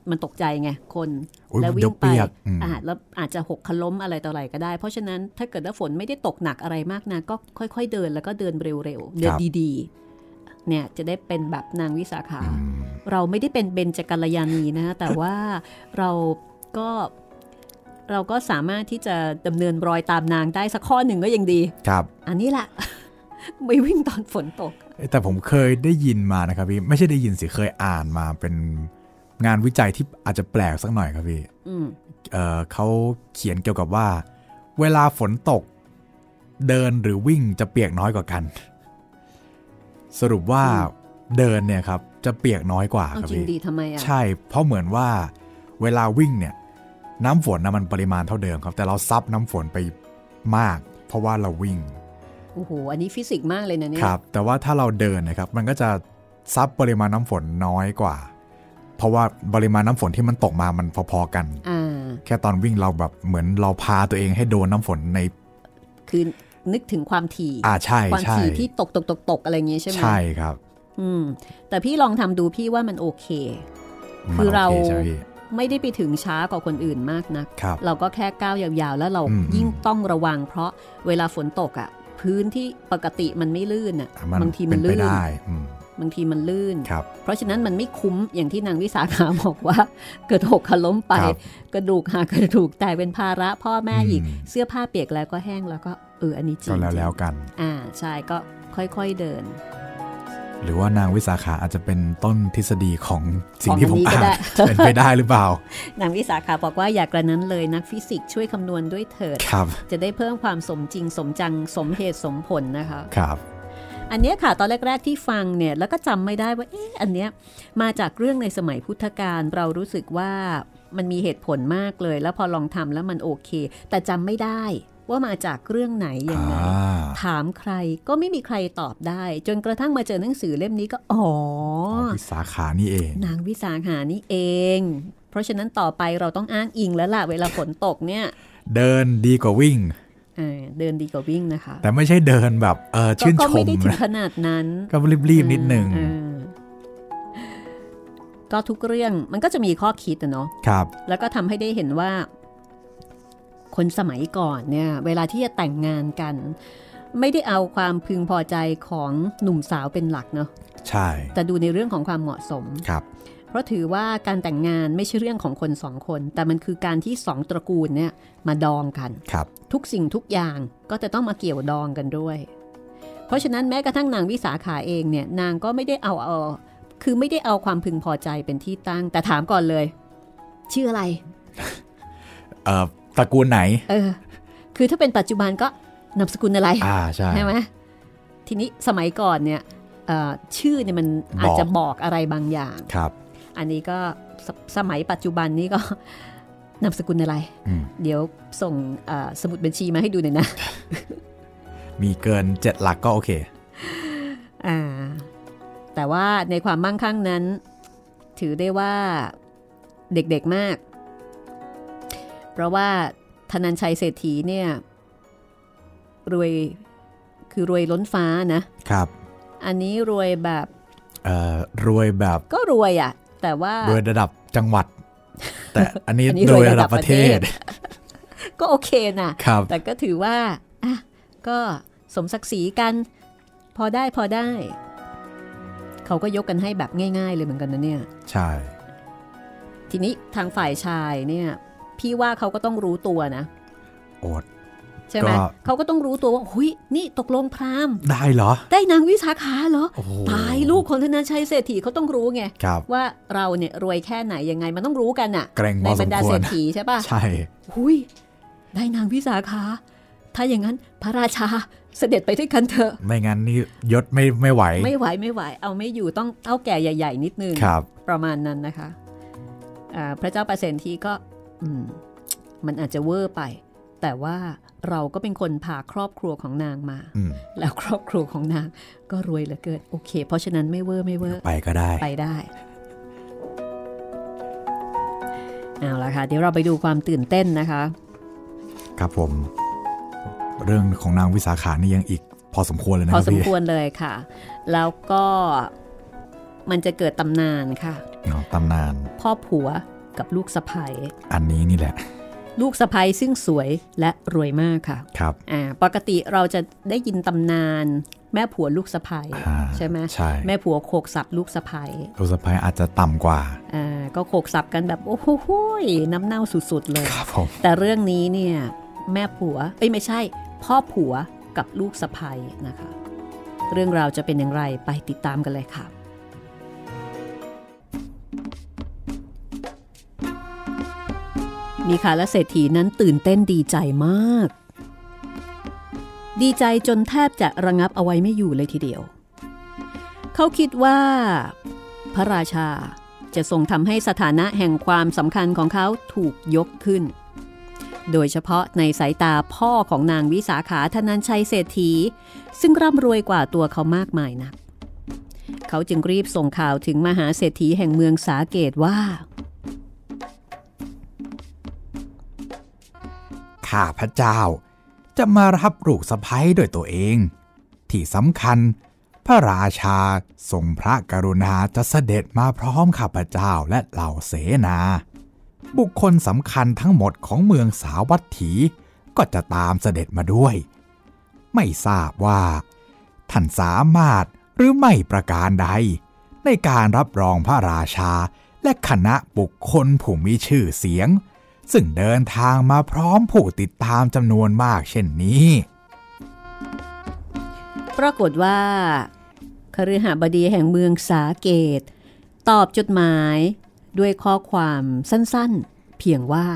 มันตกใจไงคนอุ๊ยแล้วเดี๋วิ่ยวงไปเปียกอืมอ่าแล้วอาจจะหกขล้มอะไรต่ออะไรก็ได้ เพราะฉะนั้นถ้าเกิดว่าฝนไม่ได้ตกหนักอะไรมากนะก็ค่อย ๆ เดินแล้วก็เดินเร็วๆเดินดีๆ เนี่ยจะได้เป็นแบบนางวิสาขาอืมเราไม่ได้เป็นเบญจกัลยาณีนะ แต่ว่าเราก็เราก็สามารถที่จะดำเนินรอยตามนางได้สักข้อหนึ่งก็ยังดีครับ อันนี้แหละไม่วิ่งตอนฝนตกเอ้ยแต่ผมเคยได้ยินมานะครับพี่ไม่ใช่ได้ยินสิเคยอ่านมาเป็นงานวิจัยที่อาจจะแปลกสักหน่อยครับพี่อืมเอ่อเขาเขียนเกี่ยวกับว่า เวลาฝนตก เดินหรือวิ่งจะเปียกน้อยกว่ากัน สรุปว่าเดินเนี่ยครับจะเปียกน้อยกว่าเอาครับจริงพี่ดีทำไมอะใช่ เพราะเหมือนว่าเวลาวิ่งเนี่ย น้ำฝนนะมันปริมาณเท่าเดิมครับ แต่เราซับน้ำฝนไปมาก เพราะว่าเราวิ่งโอ้โหอันนี้ฟิสิกส์มากเลยนะเนี่ยครับแต่ว่าถ้าเราเดินนะครับ มันก็จะซับปริมาณน้ำฝนน้อยกว่า เพราะว่าปริมาณน้ำฝนที่มันตกมามันพอๆกันอ่าแค่ตอนวิ่งเราแบบเหมือนเราพาตัวเองให้โดนน้ำฝนในคือ นึกถึงความถี่อ่าใช่ความใช่ถี่ที่ตกตกตกตกอะไรอย่างงี้ใช่ไหมใช่ครับ อืม แต่พี่ลองทำดูพี่ว่ามันโอเคมันคือเราโใช่ไหมพี่ไม่ได้ไปถึงช้ากว่าคนอื่นมากนักครับเราก็แค่ก้าวยาวๆ แล้วเราอืมยิ่งต้องระวัง เพราะเวลาฝนตกอะ่ะ พื้นที่ปกติมันไม่ลื่นอะ่ะมันบางทีเป็มันนไปลื่นได้อืม บางทีมันลื่นครับเพราะฉะนั้นมันไม่คุ้มอย่างที่นางวิสาขาบอกว่า เกิดหกขล้มไปครับกระดูกหักกระดูกแตกเป็นภาระพ่อแม่อีกอืมเสื้อผ้าเปียกแล้วก็แห้งแล้วก็เอออันนี้จริงก็แล้วแล้วกัน อ่าใช่ก็ค่อยๆเดิน หรือว่านางวิสาขาอาจจะเป็นต้นทฤษฎีของสิ่งที่ผมอ่านเป็นไปได้หรือเปล่า นางวิสาขาบอกว่าอยากกระนั้นเลยนักฟิสิกส์ช่วยคำนวณด้วยเถิดครับจะได้เพิ่มความสมจริงสมจังสมเหตุสมผลนะคะครับ อันเนี้ยค่ะตอนแรก ๆที่ฟังเนี่ยแล้วก็จำไม่ได้ว่าเอ๊ะอันเนี้ยมาจากเรื่องในสมัยพุทธกาลเรารู้สึกว่ามันมีเหตุผลมากเลย แล้วพอลองทำแล้วมันโอเค แต่จำไม่ได้ว่ามาจากเรื่องไหนยังไงอ่าถามใครก็ไม่มีใครตอบได้ จนกระทั่งมาเจอหนังสือเล่มนี้ก็อ๋อวิสาขานี่เอง นางวิสาขานี่เอง เพราะฉะนั้นต่อไปเราต้องอ้างอิงแล้วล่ะเวลาฝนตกเนี่ย เดินดีกว่าวิ่ง เออเดินดีกว่าวิ่งนะคะ แต่ไม่ใช่เดินแบบเออชื่นก็ชไม่มได้ถึงนะขนาดนั้น ก็รีบๆนิดหนึ่งเออก็ทุกเรื่องมันก็จะมีข้อคิดอะเนาะครับ แล้วก็ทำให้ได้เห็นว่า คนสมัยก่อนเนี่ย เวลาที่จะแต่งงานกัน ไม่ได้เอาความพึงพอใจของหนุ่มสาวเป็นหลักเนาะใช่ แต่ดูในเรื่องของความเหมาะสมครับ เพราะถือว่าการแต่งงานไม่ใช่เรื่องของคนสองคน แต่มันคือการที่สองตระกูลเนี่ยมาดองกันครับ ทุกสิ่งทุกอย่างก็จะต้องมาเกี่ยวดองกันด้วย เพราะฉะนั้นแม้กระทั่งนางวิสาขาเองเนี่ยนางก็ไม่ได้เอาเอาคือไม่ได้เอาความพึงพอใจเป็นที่ตั้ง แต่ถามก่อนเลย ชื่ออะไรเอ่อตระกูลไหน เออ คือถ้าเป็นปัจจุบันก็นามสกุลอะไรอ่าใช่ใช่ไหมทีนี้สมัยก่อนเนี่ยเอ่อชื่อเนี่ยมันอาจจะบอกอะไรบางอย่างครับ อันนี้ก็สสมัยปัจจุบันนี้ก็นามสกุลอะไรอืมเดี๋ยวส่งเอ่อสมุดบัญชีมาให้ดูหน่อยนะ มีเกินเจ็ดหลักก็โอเคอ่าแต่ว่าในความมั่งคั่งนั้น ถือได้ว่าเด็กๆมาก เพราะว่าธนันชัยเศรษฐีเนี่ย รวยคือรวยล้นฟ้านะครับ อันนี้รวยแบบเอ่อรวยแบบก็รวยอะ่ะ แต่ว่ารวยระดับจังหวัด แต่อันนี้อันนี้รรววยยระระดัดับบประเทศประเทก็โอเคนะครับแต่ก็ถือว่าอะก็สมศักดิ์ศรีกัน พอได้พอได้ เขาก็ยกกันให้แบบง่าย ๆ เลยเหมือนกันนะเนี่ย ใช่ ทีนี้ทางฝ่ายชายเนี่ย พี่ว่าเขาก็ต้องรู้ตัวนะ โอด ใช่ไหมก็เขาก็ต้องรู้ตัวว่าหุยนี่ตกลงพราหมณ์ได้เหรอ ได้นางวิสาขาเหรอโอ้โหตายลูกของธนาชัยเศรษฐีเขาต้องรู้ไงครับว่าเราเนี่ยรวยแค่ไหนยังไงมันต้องรู้กันอะเกรงพในอบรสรมดาควเศรรษฐีใช่ปะใช่หุยได้นางวิสาขา ถ้าอย่างนั้นพระราชาเสด็จไปด้วยกันเถอะไม่งั้นนี่ยศไม่ไม่ไหว ไม่ไหวไม่ไหว เอาไม่อยู่ต้องเต้าแก่ใหญ่ ๆ นิดนึงครับประมาณนั้นนะคะอ่าพระเจ้าประเสนทีก็อืมมันอาจจะเวอร์ไป แต่ว่าเราก็เป็นคนพาครอบครัวของนางมาอืมแล้วครอบครัวของนางก็รวยเหลือเกินโอเค เพราะฉะนั้นไม่เวอร์ไม่เวอร์ไปก็ได้ไปได้เอาละค่ะ เดี๋ยวเราไปดูความตื่นเต้นนะคะ ครับผม เรื่องของนางวิสาขานี่ยังอีกพอสมควรเลยนะพคอรับสมพี่ควรเลยค่ะ แล้วก็มันจะเกิดตำนานค่ะอ๋อตำนาน พ่อผัวกับลูกสะใภ้อันนี้นี่แหละ ลูกสะใภ้ซึ่งสวยและรวยมากค่ะ ครับ อ่า ปกติเราจะได้ยินตำนานแม่ผัวลูกสะใภ้อ่าใช่ไหมใช่แม่ผัวโขกสับลูกสะใภ้ลูกสะพ้ายอาจจะต่ำกว่าอ่าก็โขกสับกันแบบโอ้โหยน้ำเน่าสุดๆเลยครับผมแต่เรื่องนี้เนี่ยแม่ผัวเอ้ยไม่ใช่ พ่อผัวกับลูกสะใภ้นะคะ เรื่องราวจะเป็นอย่างไรไปติดตามกันเลยค่ะ มีคาและเศรษฐีนั้นตื่นเต้นดีใจมาก ดีใจจนแทบจะระงับเอาไว้ไม่อยู่เลยทีเดียว เขาคิดว่า พระราชาจะทรงทำให้สถานะแห่งความสำคัญของเขาถูกยกขึ้น โดยเฉพาะในสายตาพ่อของนางวิสาขาธนันชัยเศรษฐี ซึ่งร่ำรวยกว่าตัวเขามากมายนักเขาจึงรีบส่งข่าวถึงมหาเศรษฐีแห่งเมืองสาเกตว่า ข้าพระเจ้า จะมารับลูกสะพ้ยด้วยตัวเอง ที่สำคัญ พระราชาทรงพระกรุณาจะเสด็จมาพร้อมข้าพเจ้าและเหล่าเสนา บุคคลสำคัญทั้งหมดของเมืองสาวัตถีก็จะตามเสด็จมาด้วย ไม่ทราบว่า ท่านสามารถหรือไม่ประการใด ในการรับรองพระราชาและคณะบุคคลผู้มีชื่อเสียง ซึ่งเดินทางมาพร้อมผู้ติดตามจำนวนมากเช่นนี้ ปรากฏว่าขฤหบดีแห่งเมืองสาเกต ตอบจดหมายด้วยข้อความสั้นๆ เพียงว่า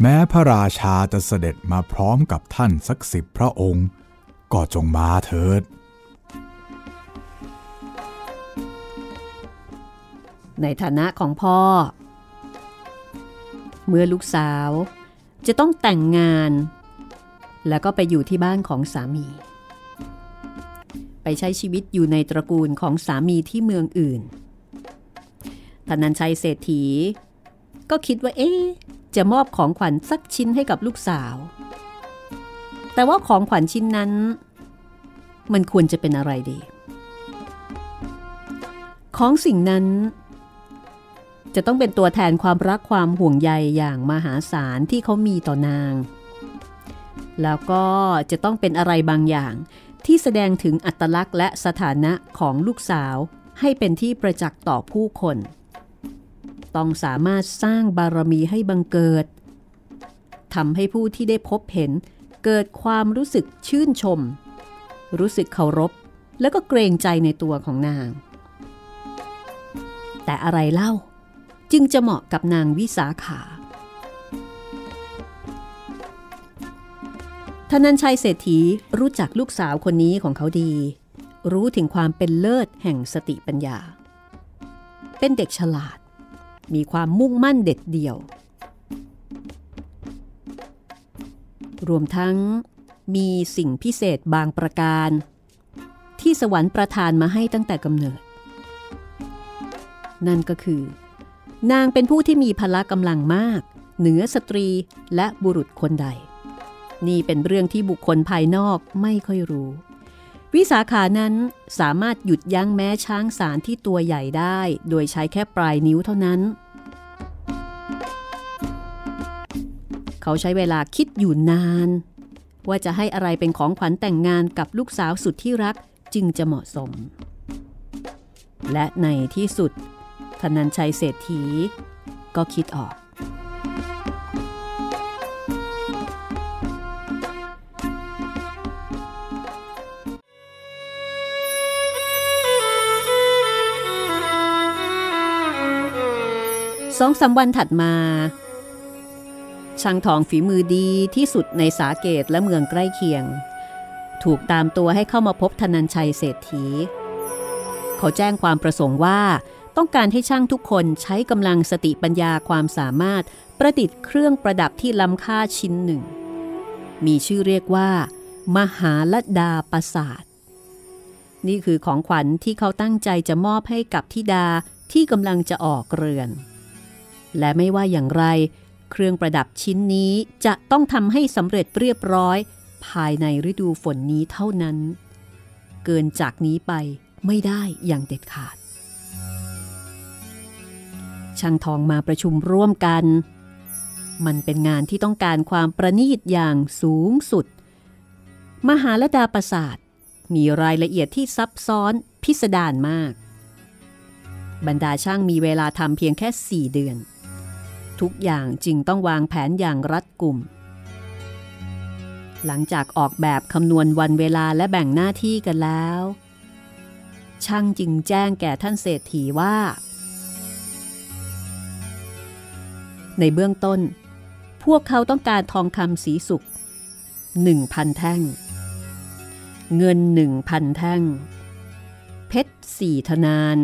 แม้พระราชาจะเสด็จมาพร้อมกับท่านสักสิบพระองค์ ก็จงมาเถิด ในฐานะของพ่อ เมื่อลูกสาวจะต้องแต่งงาน แล้วก็ไปอยู่ที่บ้านของสามี ไปใช้ชีวิตอยู่ในตระกูลของสามีที่เมืองอื่นธนันชัยเศรษฐี ก็คิดว่าเอ๊จะมอบของขวัญสักชิ้นให้กับลูกสาว แต่ว่าของขวัญชิ้นนั้น มันควรจะเป็นอะไรดี ของสิ่งนั้น จะต้องเป็นตัวแทนความรักความห่วงใยอย่างมหาศาลที่เขามีต่อนาง แล้วก็จะต้องเป็นอะไรบางอย่างที่แสดงถึงอัตลักษณ์และสถานะของลูกสาวให้เป็นที่ประจักษ์ต่อผู้คน ต้องสามารถสร้างบารมีให้บังเกิดทำให้ผู้ที่ได้พบเห็นเกิดความรู้สึกชื่นชม รู้สึกเคารพ แล้วก็เกรงใจในตัวของนาง แต่อะไรเล่า จึงจะเหมาะกับนางวิสาขาธนันชัยเศรษฐีรู้จักลูกสาวคนนี้ของเขาดี รู้ถึงความเป็นเลิศแห่งสติปัญญา เป็นเด็กฉลาด มีความมุ่งมั่นเด็ดเดี่ยว รวมทั้งมีสิ่งพิเศษบางประการ ที่สวรรค์ประทานมาให้ตั้งแต่กำเนิด นั่นก็คือ นางเป็นผู้ที่มีพละกำลังมาก เหนือสตรีและบุรุษคนใด นี่เป็นเรื่องที่บุคคลภายนอกไม่ค่อยรู้ วิสาขานั้นสามารถหยุดยั้งแม้ช้างสารที่ตัวใหญ่ได้ โดยใช้แค่ปลายนิ้วเท่านั้น เขาใช้เวลาคิดอยู่นาน ว่าจะให้อะไรเป็นของขวัญแต่งงานกับลูกสาวสุดที่รักจึงจะเหมาะสม และในที่สุด ธนันชัยเศรษฐี ก็คิดออก สองสาวันถัดมา ช่างทองฝีมือดีที่สุดในสาเกตและเมืองใกล้เคียง ถูกตามตัวให้เข้ามาพบธนันชัยเศรษฐีเขาแจ้งความประสงค์ว่า ต้องการให้ช่างทุกคนใช้กำลังสติปัญญาความสามารถประดิษฐ์เครื่องประดับที่ล้ำค่าชิ้นหนึ่ง มีชื่อเรียกว่า มหาลดาประสาทนี่คือของขวัญที่เขาตั้งใจจะมอบให้กับทิดาที่กำลังจะออกเรือน และไม่ว่าอย่างไร เครื่องประดับชิ้นนี้จะต้องทำให้สำเร็จเรียบร้อย ภายในฤดูฝนนี้เท่านั้น เกินจากนี้ไปไม่ได้อย่างเด็ดขาด ช่างทองมาประชุมร่วมกัน มันเป็นงานที่ต้องการความประณีตอย่างสูงสุด มหาลดาประสาทมีรายละเอียดที่ซับซ้อนพิสดารมาก บรรดาช่างมีเวลาทำเพียงแค่ 4 เดือน ทุกอย่างจึงต้องวางแผนอย่างรัดกุม หลังจากออกแบบคำนวณวันเวลาและแบ่งหน้าที่กันแล้ว ช่างจึงแจ้งแก่ท่านเศรษฐีว่า ในเบื้องต้น พวกเขาต้องการทองคำสีสุกหนึ่งพันแท่ง เงินหนึ่งพันแท่ง เพชรสี่ธนาน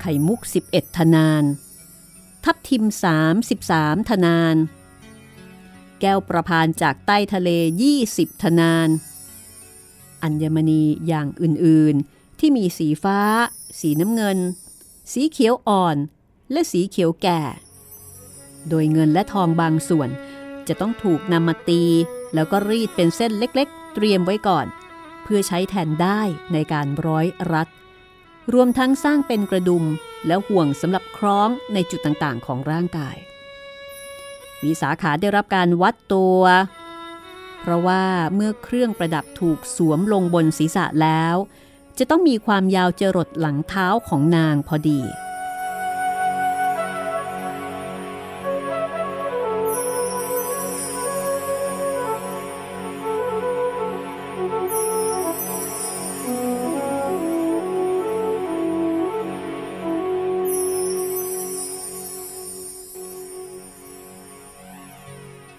ไข่มุกสิบเอ็ดธนาน ทับทิม 33ทนาน แก้วประพานจากใต้ทะเล 20ทนาน อัญมณีอย่างอื่นๆ ที่มีสีฟ้า สีน้ำเงิน สีเขียวอ่อน และสีเขียวแก่ โดยเงินและทองบางส่วน จะต้องถูกนำมาตี แล้วก็รีดเป็นเส้นเล็กๆ เตรียมไว้ก่อน เพื่อใช้แทนได้ในการร้อยรัด รวมทั้งสร้างเป็นกระดุมและห่วงสำหรับคล้องในจุดต่างๆ ของร่างกาย วิสาขาได้รับการวัดตัว เพราะว่าเมื่อเครื่องประดับถูกสวมลงบนศีรษะแล้ว จะต้องมีความยาวจรดหลังเท้าของนางพอดี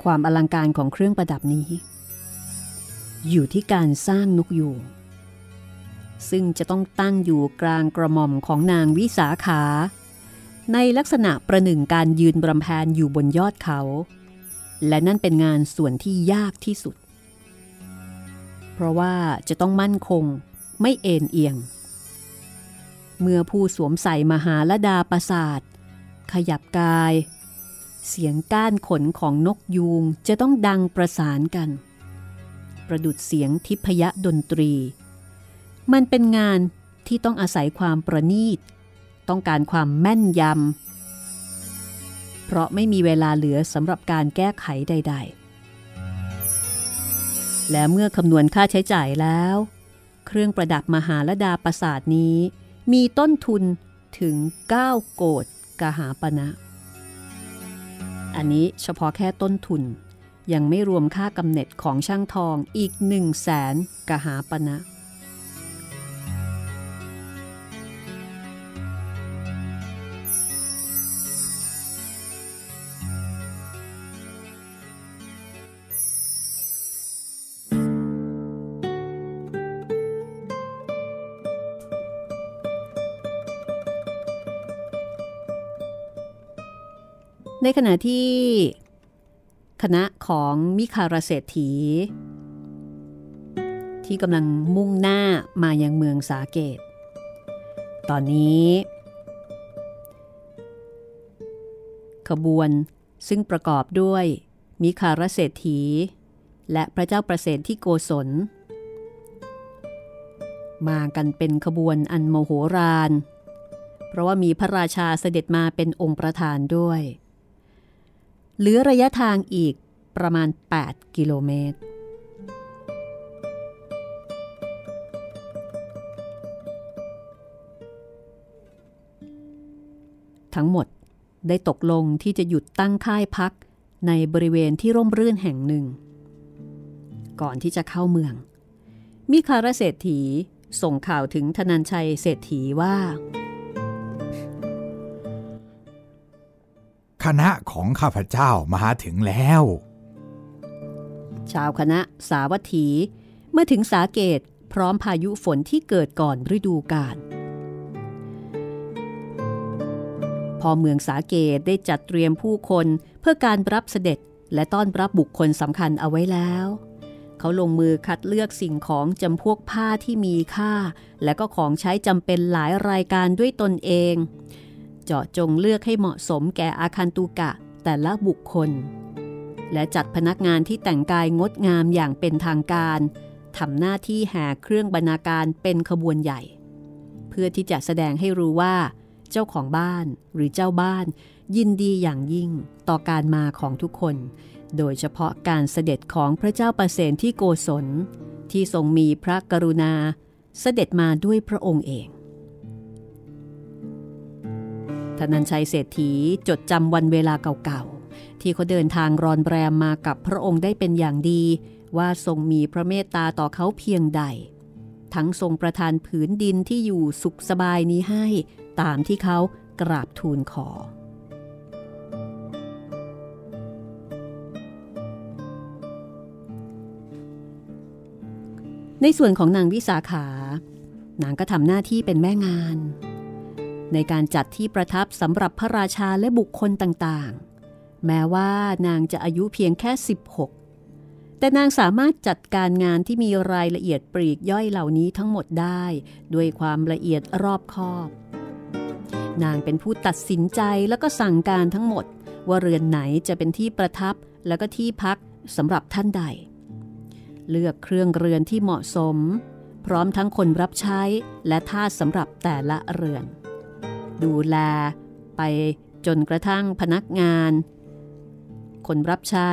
ความอลังการของเครื่องประดับนี้ อยู่ที่การสร้างนกยูงซึ่งจะต้องตั้งอยู่กลางกระหม่อมของนางวิสาขา ในลักษณะประหนึ่งการยืนบรำแพนอยู่บนยอดเขา และนั่นเป็นงานส่วนที่ยากที่สุด เพราะว่าจะต้องมั่นคงไม่เอ็นเอียง เมื่อผู้สวมใส่มหาลดาประสาท ขยับกาย เสียงก้านขนของนกยูงจะต้องดังประสานกัน ประดุดเสียงทิพยดนตรี มันเป็นงานที่ต้องอาศัยความประณีต ต้องการความแม่นยำ เพราะไม่มีเวลาเหลือสำหรับการแก้ไขใด ๆ และเมื่อคำนวณค่าใช้จ่ายแล้ว เครื่องประดับมหาลดาประสาทนี้ มีต้นทุนถึง 9 โกดกหาปณะ อันนี้เฉพาะแค่ต้นทุน ยังไม่รวมค่ากำเนิดของช่างทองอีก1 0 0 0 0แสนกหาปณะ ในขณะที่คณะของมิคาราเศรษฐี ที่กำลังมุ่งหน้ามายังเมืองสาเกต ตอนนี้ ขบวนซึ่งประกอบด้วยมิคาราเศรษฐี และพระเจ้าประเสฐที่โกศล มากันเป็นขบวนอันโมโหราน เพราะว่ามีพระราชาเสด็จมาเป็นองค์ประธานด้วย เหลือระยะทางอีกประมาณ 8 กิโลเมตร ทั้งหมดได้ตกลงที่จะหยุดตั้งค่ายพักในบริเวณที่ร่มรื่นแห่งหนึ่ง ก่อนที่จะเข้าเมือง มิคาราเศรษฐีส่งข่าวถึงธนัญชัยเศรษฐีว่า คณะของข้าพเจ้ามาถึงแล้ว ชาวคณะสาวัตถี เมื่อถึงสาเกตพร้อมพายุฝนที่เกิดก่อนฤดูกาลพอเมืองสาเกตได้จัดเตรียมผู้คนเพื่อการรับเสด็จและต้อนรับบุคคลสำคัญเอาไว้แล้ว เขาลงมือคัดเลือกสิ่งของจำพวกผ้าที่มีค่า และก็ของใช้จำเป็นหลายรายการด้วยตนเอง เจาะจงเลือกให้เหมาะสมแก่อาคันตุกะแต่ละบุคคล และจัดพนักงานที่แต่งกายงดงามอย่างเป็นทางการทำหน้าที่แห่เครื่องบรรณาการเป็นขบวนใหญ่ เพื่อที่จะแสดงให้รู้ว่า เจ้าของบ้านหรือเจ้าบ้านยินดีอย่างยิ่งต่อการมาของทุกคน โดยเฉพาะการเสด็จของพระเจ้าประเสนที่โกศล ที่ทรงมีพระกรุณา เสด็จมาด้วยพระองค์เอง ธนัญชัยเศรษฐีจดจำวันเวลาเก่าๆ ที่เขาเดินทางรอนแรมมากับพระองค์ได้เป็นอย่างดี ว่าทรงมีพระเมตตาต่อเขาเพียงใด ทั้งทรงประทานผืนดินที่อยู่สุขสบายนี้ให้ตามที่เขากราบทูลขอในส่วนของนางวิสาขา นางก็ทำหน้าที่เป็นแม่งาน ในการจัดที่ประทับสำหรับพระราชาและบุคคลต่างๆ แม้ว่านางจะอายุเพียงแค่ 16 แต่นางสามารถจัดการงานที่มีรายละเอียดปรีกย่อยเหล่านี้ทั้งหมดได้ ด้วยความละเอียดรอบคอบ นางเป็นผู้ตัดสินใจแล้วก็สั่งการทั้งหมด ว่าเรือนไหนจะเป็นที่ประทับแล้วก็ที่พักสำหรับท่านใด เลือกเครื่องเรือนที่เหมาะสม พร้อมทั้งคนรับใช้และท่าสำหรับแต่ละเรือน ดูแล ไปจนกระทั่งพนักงาน คนรับใช้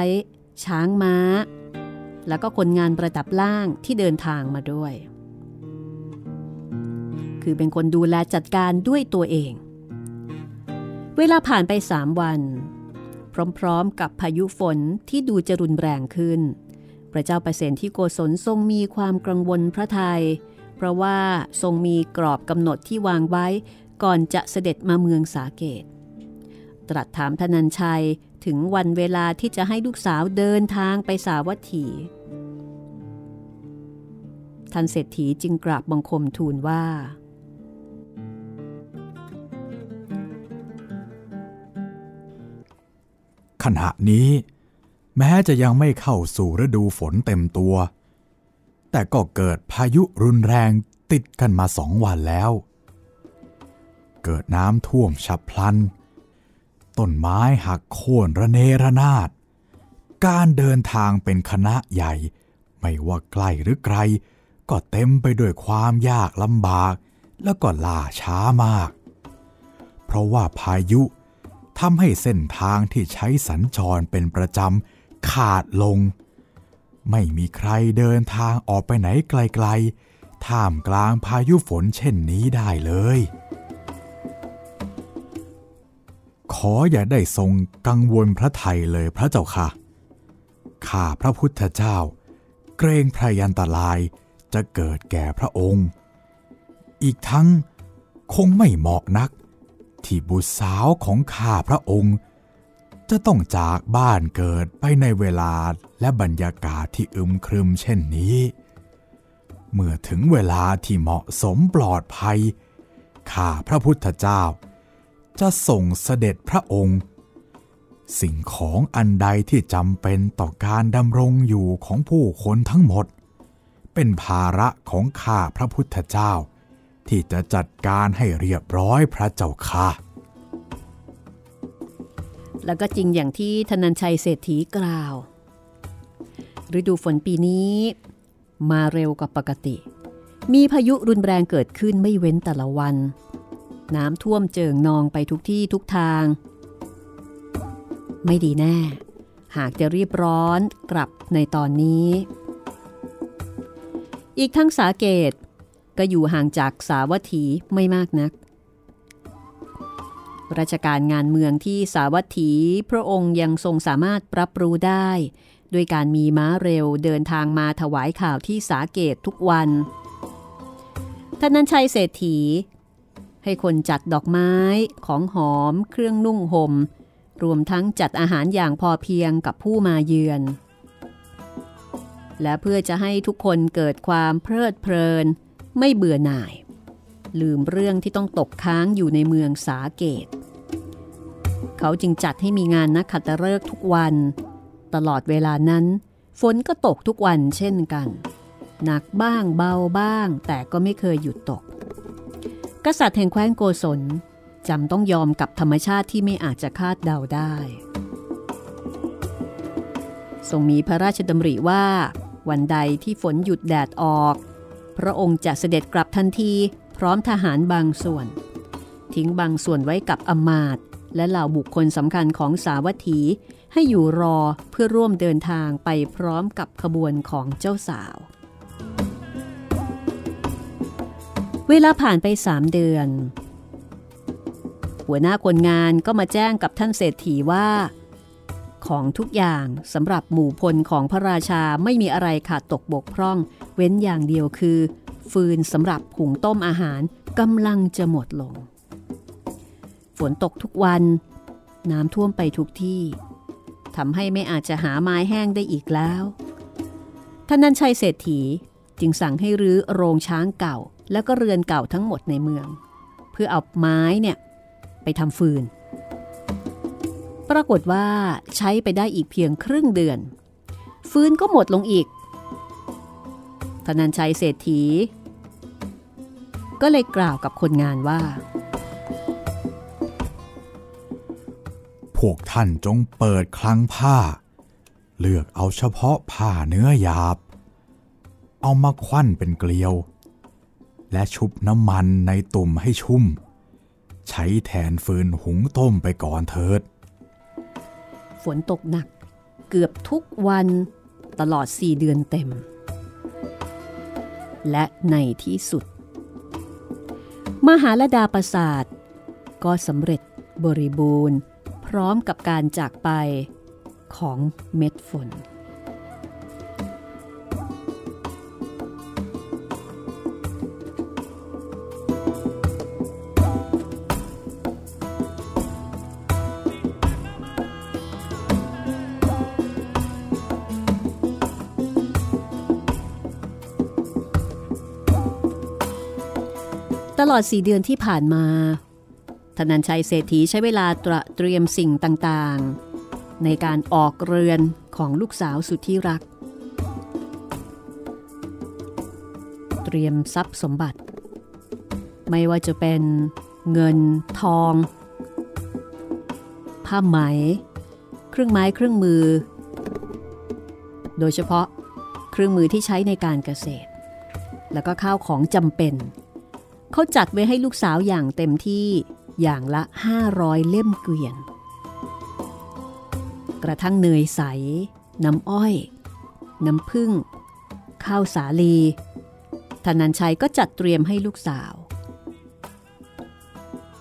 ช้างม้า แล้วก็คนงานประดับล่างที่เดินทางมาด้วย คือเป็นคนดูแลจัดการด้วยตัวเอง เวลาผ่านไปสามวัน พร้อมๆกับพายุฝนที่ดูจะรุนแรงขึ้น พระเจ้าประเสนที่โกศลทรงมีความกังวลพระทัยเพราะว่าทรงมีกรอบกำหนดที่วางไว้ ก่อนจะเสด็จมาเมืองสาเกต ตรัสถามธนัญชัยถึงวันเวลาที่จะให้ลูกสาวเดินทางไปสาวัตถีท่านเศรษฐีจึงกราบบังคมทูลว่า ขณะนี้ แม้จะยังไม่เข้าสู่ฤดูฝนเต็มตัว แต่ก็เกิดพายุรุนแรงติดกันมาสองวันแล้ว เกิดน้ำท่วมฉับพลัน ต้นไม้หักโค่นระเนระนาด การเดินทางเป็นคณะใหญ่ ไม่ว่าใกล้หรือไกล ก็เต็มไปด้วยความยากลำบาก แล้วก็ล่าช้ามาก เพราะว่าพายุทำให้เส้นทางที่ใช้สัญจรเป็นประจำขาดลง ไม่มีใครเดินทางออกไปไหนไกลๆ ท่ามกลางพายุฝนเช่นนี้ได้เลย ขออย่าได้ทรงกังวลพระไทยเลยพระเจ้าค่ะ ข้าพระพุทธเจ้า เกรงพระยันตรายจะเกิดแก่พระองค์ อีกทั้งคงไม่เหมาะนัก ที่บุตรสาวของข้าพระองค์ จะต้องจากบ้านเกิดไปในเวลาและบรรยากาศที่อึมครึมเช่นนี้ เมื่อถึงเวลาที่เหมาะสมปลอดภัยข้าพระพุทธเจ้า จะส่งเสด็จพระองค์ สิ่งของอันใดที่จำเป็นต่อการดำรงอยู่ของผู้คนทั้งหมด เป็นภาระของข้าพระพุทธเจ้า ที่จะจัดการให้เรียบร้อยพระเจ้าค่ะ แล้วก็จริงอย่างที่ธนัญชัยเศรษฐีกล่าว ฤดูฝนปีนี้มาเร็วกว่าปกติ มีพายุรุนแรงเกิดขึ้นไม่เว้นแต่ละวัน น้ำท่วมเจิ่งนองไปทุกที่ทุกทาง ไม่ดีแน่ หากจะรีบร้อนกลับในตอนนี้ อีกทั้งสาเกตก็อยู่ห่างจากสาวัตถีไม่มากนัก ราชการงานเมืองที่สาวัตถีพระองค์ยังทรงสามารถปรับรู้ได้ ด้วยการมีม้าเร็วเดินทางมาถวายข่าวที่สาเกตทุกวันท่านนันชัยเศรษฐี ให้คนจัดดอกไม้ของหอม เครื่องนุ่งหม่มรวมทั้งจัดอาหารอย่างพอเพียงกับผู้มาเยือน และเพื่อจะให้ทุกคนเกิดความเพลิดเพลิน ไม่เบื่อหน่าย ลืมเรื่องที่ต้องตกค้างอยู่ในเมืองสาเกต เขาจึงจัดให้มีงานนักขัตฤกษ์ทุกวัน ตลอดเวลานั้น ฝนก็ตกทุกวันเช่นกัน หนักบ้างเบาบ้างแต่ก็ไม่เคยหยุดตก กษัตริย์แห่งแคว้นโกศลจำต้องยอมกับธรรมชาติที่ไม่อาจจะคาดเดาได้ ทรงมีพระราชดำริว่า วันใดที่ฝนหยุดแดดออก พระองค์จะเสด็จกลับทันทีพร้อมทหารบางส่วน ทิ้งบางส่วนไว้กับอมาตย์และเหล่าบุคคลสำคัญของสาวัตถีให้อยู่รอเพื่อร่วมเดินทางไปพร้อมกับขบวนของเจ้าสาว เวลาผ่านไปสามเดือน หัวหน้าคนงานก็มาแจ้งกับท่านเศรษฐีว่า ของทุกอย่างสำหรับหมู่พลของพระราชาไม่มีอะไรขาดตกบกพร่อง เว้นอย่างเดียวคือ ฟืนสำหรับหุงต้มอาหารกำลังจะหมดลง ฝนตกทุกวัน น้ำท่วมไปทุกที่ทำให้ไม่อาจจะหาไม้แห้งได้อีกแล้ว ท่านนันชัยเศรษฐีจึงสั่งให้รื้อโรงช้างเก่า แล้วก็เรือนเก่าทั้งหมดในเมือง เพื่อเอาไม้เนี่ยไปทำฟืน ปรากฏว่าใช้ไปได้อีกเพียงครึ่งเดือน ฟืนก็หมดลงอีกธนันชัยเศรษฐี ก็เลยกล่าวกับคนงานว่า พวกท่านจงเปิดคลังผ้า เลือกเอาเฉพาะผ้าเนื้อหยาบ เอามาควันเป็นเกลียว และชุบน้ำมันในตุ่มให้ชุ่ม ใช้แทนฟืนหุงต้มไปก่อนเถิด ฝนตกหนักเกือบทุกวันตลอดสี่เดือนเต็ม และในที่สุด มหาลดาประสาท ก็สำเร็จบริบูรณ์ พร้อมกับการจากไปของเม็ดฝน ลอดสี่เดือนที่ผ่านมาธนันชัยเศรษฐีใช้เวลาตระเตรียมสิ่งต่างๆ ในการออกเรือนของลูกสาวสุดที่รัก เตรียมทรัพย์สมบัติ ไม่ว่าจะเป็นเงินทอง ผ้าไหม เครื่องไม้เครื่องมือ โดยเฉพาะเครื่องมือที่ใช้ในการเกษตร แล้วก็ข้าวของจำเป็น เขาจัดไว้ให้ลูกสาวอย่างเต็มที่อย่างละ 500 เล่มเกวียน กระทั่งเนยใส น้ำอ้อย น้ำผึ้งข้าวสาลีธนันชัยก็จัดเตรียมให้ลูกสาว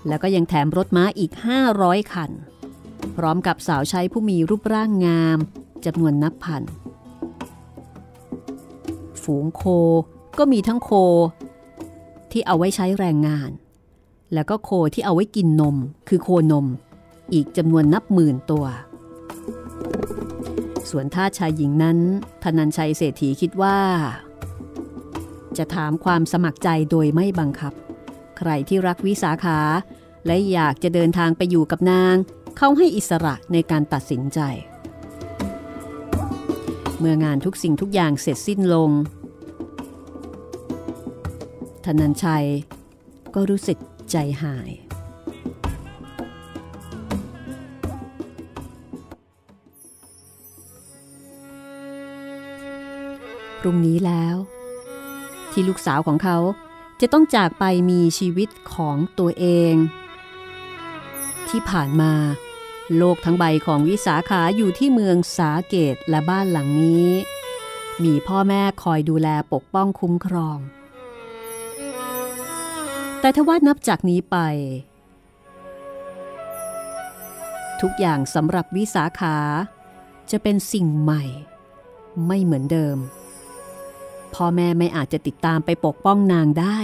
แล้วก็ยังแถมรถม้าอีก 500 คัน พร้อมกับสาวใช้ผู้มีรูปร่างงามจำนวนนับพัน ฝูงโคก็มีทั้งโค ที่เอาไว้ใช้แรงงาน แล้วก็โคที่เอาไว้กินนม คือโคนม อีกจำนวนนับหมื่นตัว ส่วนท่าชายหญิงนั้นธนันชัยเศรษฐีคิดว่า จะถามความสมัครใจโดยไม่บังคับ ใครที่รักวิสาขา และอยากจะเดินทางไปอยู่กับนาง เขาให้อิสระในการตัดสินใจ เมื่องานทุกสิ่งทุกอย่างเสร็จสิ้นลง ธนันชัย ก็รู้สึกใจหาย พรุ่งนี้แล้ว ที่ลูกสาวของเขาจะต้องจากไปมีชีวิตของตัวเอง ที่ผ่านมาโลกทั้งใบของวิสาขาอยู่ที่เมืองสาเกตและบ้านหลังนี้ มีพ่อแม่คอยดูแลปกป้องคุ้มครอง แต่ทว่านับจากนี้ไป ทุกอย่างสำหรับวิสาขาจะเป็นสิ่งใหม่ ไม่เหมือนเดิม พ่อแม่ไม่อาจจะติดตามไปปกป้องนางได้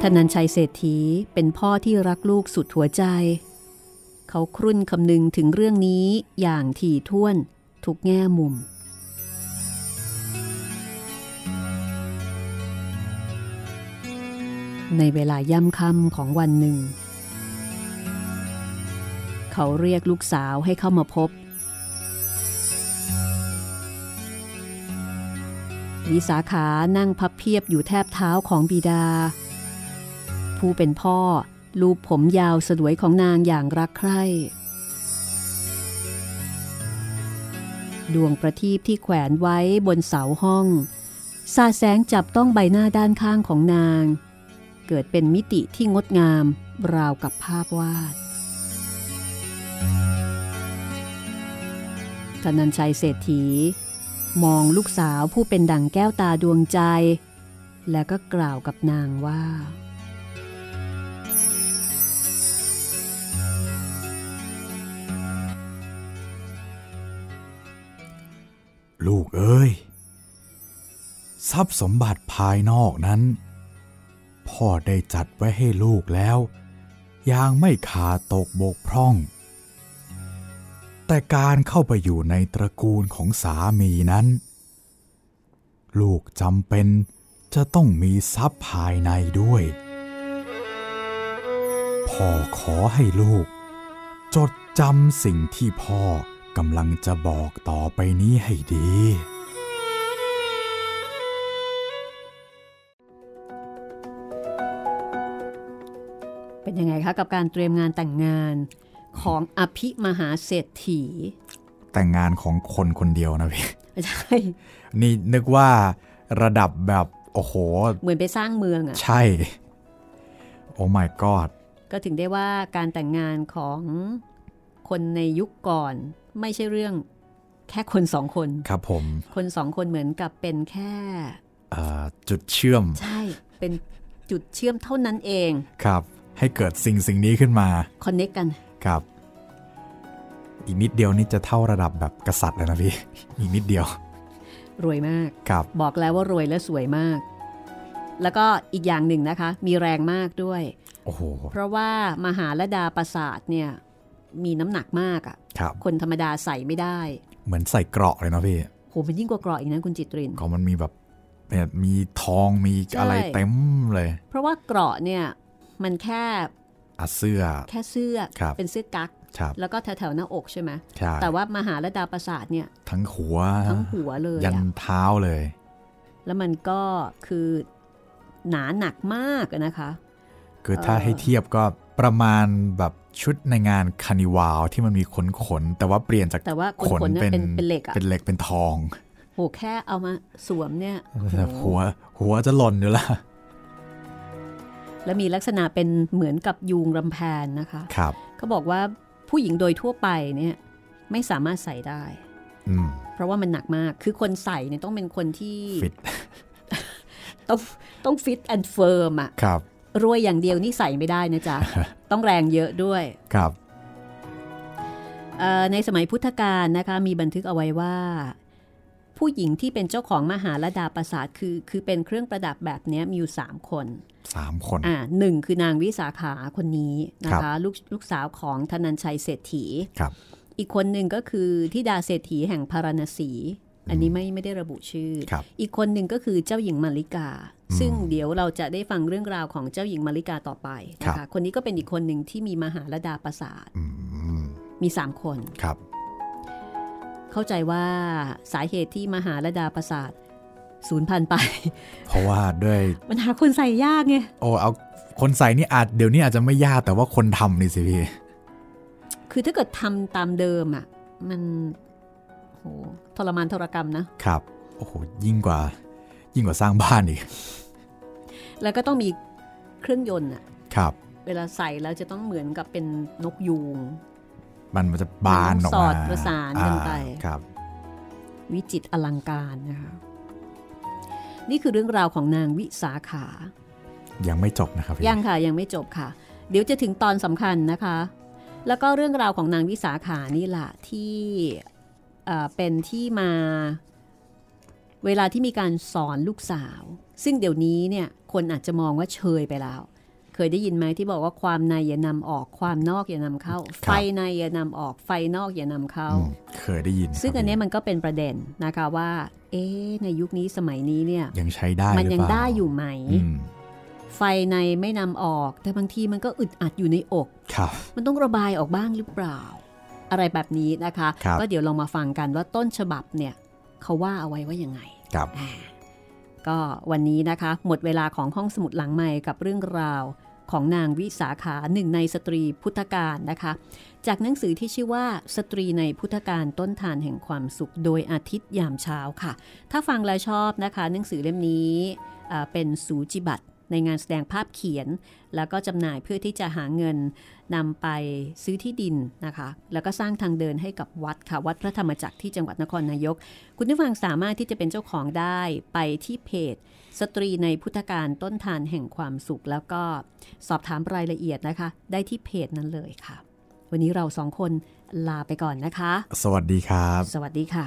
ธนันชัยเศรษฐีเป็นพ่อที่รักลูกสุดหัวใจ เขาครุ่นคำนึงถึงเรื่องนี้อย่างถี่ถ้วนทุกแง่มุม ในเวลาย่ำค่ำของวันหนึ่ง เขาเรียกลูกสาวให้เข้ามาพบ วิสาขานั่งพับเพียบอยู่แทบเท้าของบิดา ผู้เป็นพ่อลูบผมยาวสลวยของนางอย่างรักใคร่ดวงประทีปที่แขวนไว้บนเสาห้อง สาแสงจับต้องใบหน้าด้านข้างของนาง เกิดเป็นมิติที่งดงามราวกับภาพวาดธนันชัยเศรษฐี มองลูกสาวผู้เป็นดั่งแก้วตาดวงใจ แล้วก็กล่าวกับนางว่า ลูกเอ้ย ทรัพย์สมบัติภายนอกนั้น พ่อได้จัดไว้ให้ลูกแล้วอย่างไม่ขาดตกบกพร่อง แต่การเข้าไปอยู่ในตระกูลของสามีนั้น ลูกจำเป็นจะต้องมีทรัพย์ภายในด้วย พ่อขอให้ลูก จดจำสิ่งที่พ่อกำลังจะบอกต่อไปนี้ให้ดี เป็นยังไงคะกับการเตรียมงานแต่งงานของอภิมหาเศรษฐี แต่งงานของคนคนเดียวนะพี่ใช่นี่นึกว่าระดับแบบโอ้โห เหมือนไปสร้างเมืองอะ่ะใช่ โอ้ my god ก็ถึงได้ว่าการแต่งงานของคนในยุคก่อน ไม่ใช่เรื่องแค่คนสองคน ครับผม คนสองคนเหมือนกับเป็นแค่เอ่อจุดเชื่อม ใช่ เป็นจุดเชื่อมเท่านั้นเอง ครับ ให้เกิดสิ่งสิ่งนี้ขึ้นมาคอนเน c กกันครับ อีกนิดเดียวนี่จะเท่าระดับแบบกษัตริย์เลยนะพี่ อีกนิดเดียว รวยมากครับบอกแล้วว่ารวยและสวยมาก แล้วก็อีกอย่างหนึ่งนะคะ มีแรงมากด้วยโอ้โหเพราะว่ามหาลดาปราสาทเนี่ยมีน้ำหนักมากอะ่ะครับคนธรรมดาใส่ไม่ได้ เหมือนใส่เกราะเลยเนาะพี่โหมันยิ่งกว่าเกราะอีกนะคุณจิตรินของมันมีแบบเนี่ยมีทองมีอะไรเต็มเลย เพราะว่าเกราะเนี่ย มันแค่อะเสื้อ แค่เสื้อครับเป็นเสื้อกั๊กครับแล้วก็แถวๆหน้าอกใช่ไหมใช่แต่ว่ามหาลดาประสาทเนี่ย ทั้งหัว ทั้งหัวเลย ยันอะเท้าเลย แล้วมันก็คือหนาหนักมากอะนะคะ คือถ้าเออให้เทียบก็ประมาณแบบชุดในงานคานิวาลที่มันมีขนขนๆแต่ว่าเปลี่ยนจากแต่ว่าขขนนๆเนี่ยเป็นเป็นเป็นเหล็กอะเป็นเหล็กเป็นทองโหแค่เอามาสวมเนี่ยโอ้โหแต่หัวหัวจะหล่นอยู่แล้ว แล้วมีลักษณะเป็นเหมือนกับยูงรำแพนนะคะครับเขาบอกว่าผู้หญิงโดยทั่วไปเนี่ยไม่สามารถใส่ได้อืมเพราะว่ามันหนักมาก คือคนใส่เนี่ยต้องเป็นคนที่ฟิตต้องต้อง fit and firm อะครับรวยอย่างเดียวนี่ใส่ไม่ได้นะจ๊ะ ต้องแรงเยอะด้วยครับเอ่อในสมัยพุทธกาลนะคะมีบันทึกเอาไว้ว่า ผู้หญิงที่เป็นเจ้าของมหาลดาปสาธน์คือ คือเป็นเครื่องประดับแบบเนี้ยมีอยู่ 3 คน สามคนอ่าหนึ่งคือนางวิสาขาคนนี้นะครัคะบลูกลูกสาวของธนัญชัยเศรษฐีครับ อีกคนหนึ่งก็คือทิดาเศรษฐีแห่งพาราณสี อันนี้ไม่ไม่ได้ระบุชื่อครับอีกคนหนึ่งก็คือเจ้าหญิงมาริกา ซึ่งเดี๋ยวเราจะได้ฟังเรื่องราวของเจ้าหญิงมาริกาต่อไปนะครัคะบคนนี้ก็เป็นอีกคนหนึ่งที่มีมหาลดาปราสาทอืมมีสามคนครับ เข้าใจว่าสาเหตุที่มหาลดาปราสาท สูญพันธุ์ไป เพราะว่าด้วยมันหาคนใส่ยากไงโอ้เอาคนใส่นี่อาจเดี๋ยวนี้อาจจะไม่ยากแต่ว่าคนทำนี่สิพี่คือถ้าเกิดทำตามเดิมอะ มันโหทรมานทรกรรมนะครับ โอ้โหยิ่งกว่า ยิ่งกว่าสร้างบ้านอีก แล้วก็ต้องมีเครื่องยนต์อะครับ เวลาใส่แล้วจะต้องเหมือนกับเป็นนกยูงมันมันจะบานออกสอมาดประสานกันไปอ่าครับ วิจิตรอลังการนะคะ นี่คือเรื่องราวของนางวิสาขา ยังไม่จบนะครับพี่ยังค่ะยังไม่จบค่ะ เดี๋ยวจะถึงตอนสำคัญนะคะ แล้วก็เรื่องราวของนางวิสาขานี่แหละที่เอ่อเป็นที่มา เวลาที่มีการสอนลูกสาว ซึ่งเดี๋ยวนี้เนี่ยคนอาจจะมองว่าเชยไปแล้ว เคยได้ยินไหมที่บอกว่าความในอย่านำออกความนอกอย่านำเข้า ไฟในอย่านำออกไฟนอกอย่านำเข้าอืมเคยได้ยิน ซึ่งครับอันเนี้ยพี่มันก็เป็นประเด็นนะคะว่า เอ๊ะในยุคนี้สมัยนี้เนี่ยยังใช้ได้มันหรือยังเปล่าได้อยู่ไหมอืมไฟในไม่นำออก แต่บางทีมันก็อึดอัดอยู่ในอกครับมันต้องระบายออกบ้างหรือเปล่า อะไรแบบนี้นะคะครับก็เดี๋ยวลองมาฟังกันว่าต้นฉบับเนี่ยเขาว่าเอาไว้ว่ายังไงครับก็วันนี้นะคะ หมดเวลาของห้องสมุดหลังใหม่กับเรื่องราว ของนางวิสาขาหนึ่งในสตรีพุทธการนะคะ จากหนังสือที่ชื่อว่าสตรีในพุทธการต้นฐานแห่งความสุขโดยอาทิตย์ยามเช้าค่ะ ถ้าฟังแล้วชอบนะคะ หนังสือเล่มนี้เป็นสูจิบัติ ในงานแสดงภาพเขียน แล้วก็จำหน่ายเพื่อที่จะหาเงินนำไปซื้อที่ดินนะคะ แล้วก็สร้างทางเดินให้กับวัดค่ะ วัดพระธรรมจักรที่จังหวัดนครนายก คุณผู้ฟังสามารถที่จะเป็นเจ้าของได้ไปที่เพจ สตรีในพุทธการต้นทานแห่งความสุข แล้วก็สอบถามรายละเอียดนะคะ ได้ที่เพจนั้นเลยค่ะ วันนี้เราสองคนลาไปก่อนนะคะ สวัสดีครับ สวัสดีค่ะ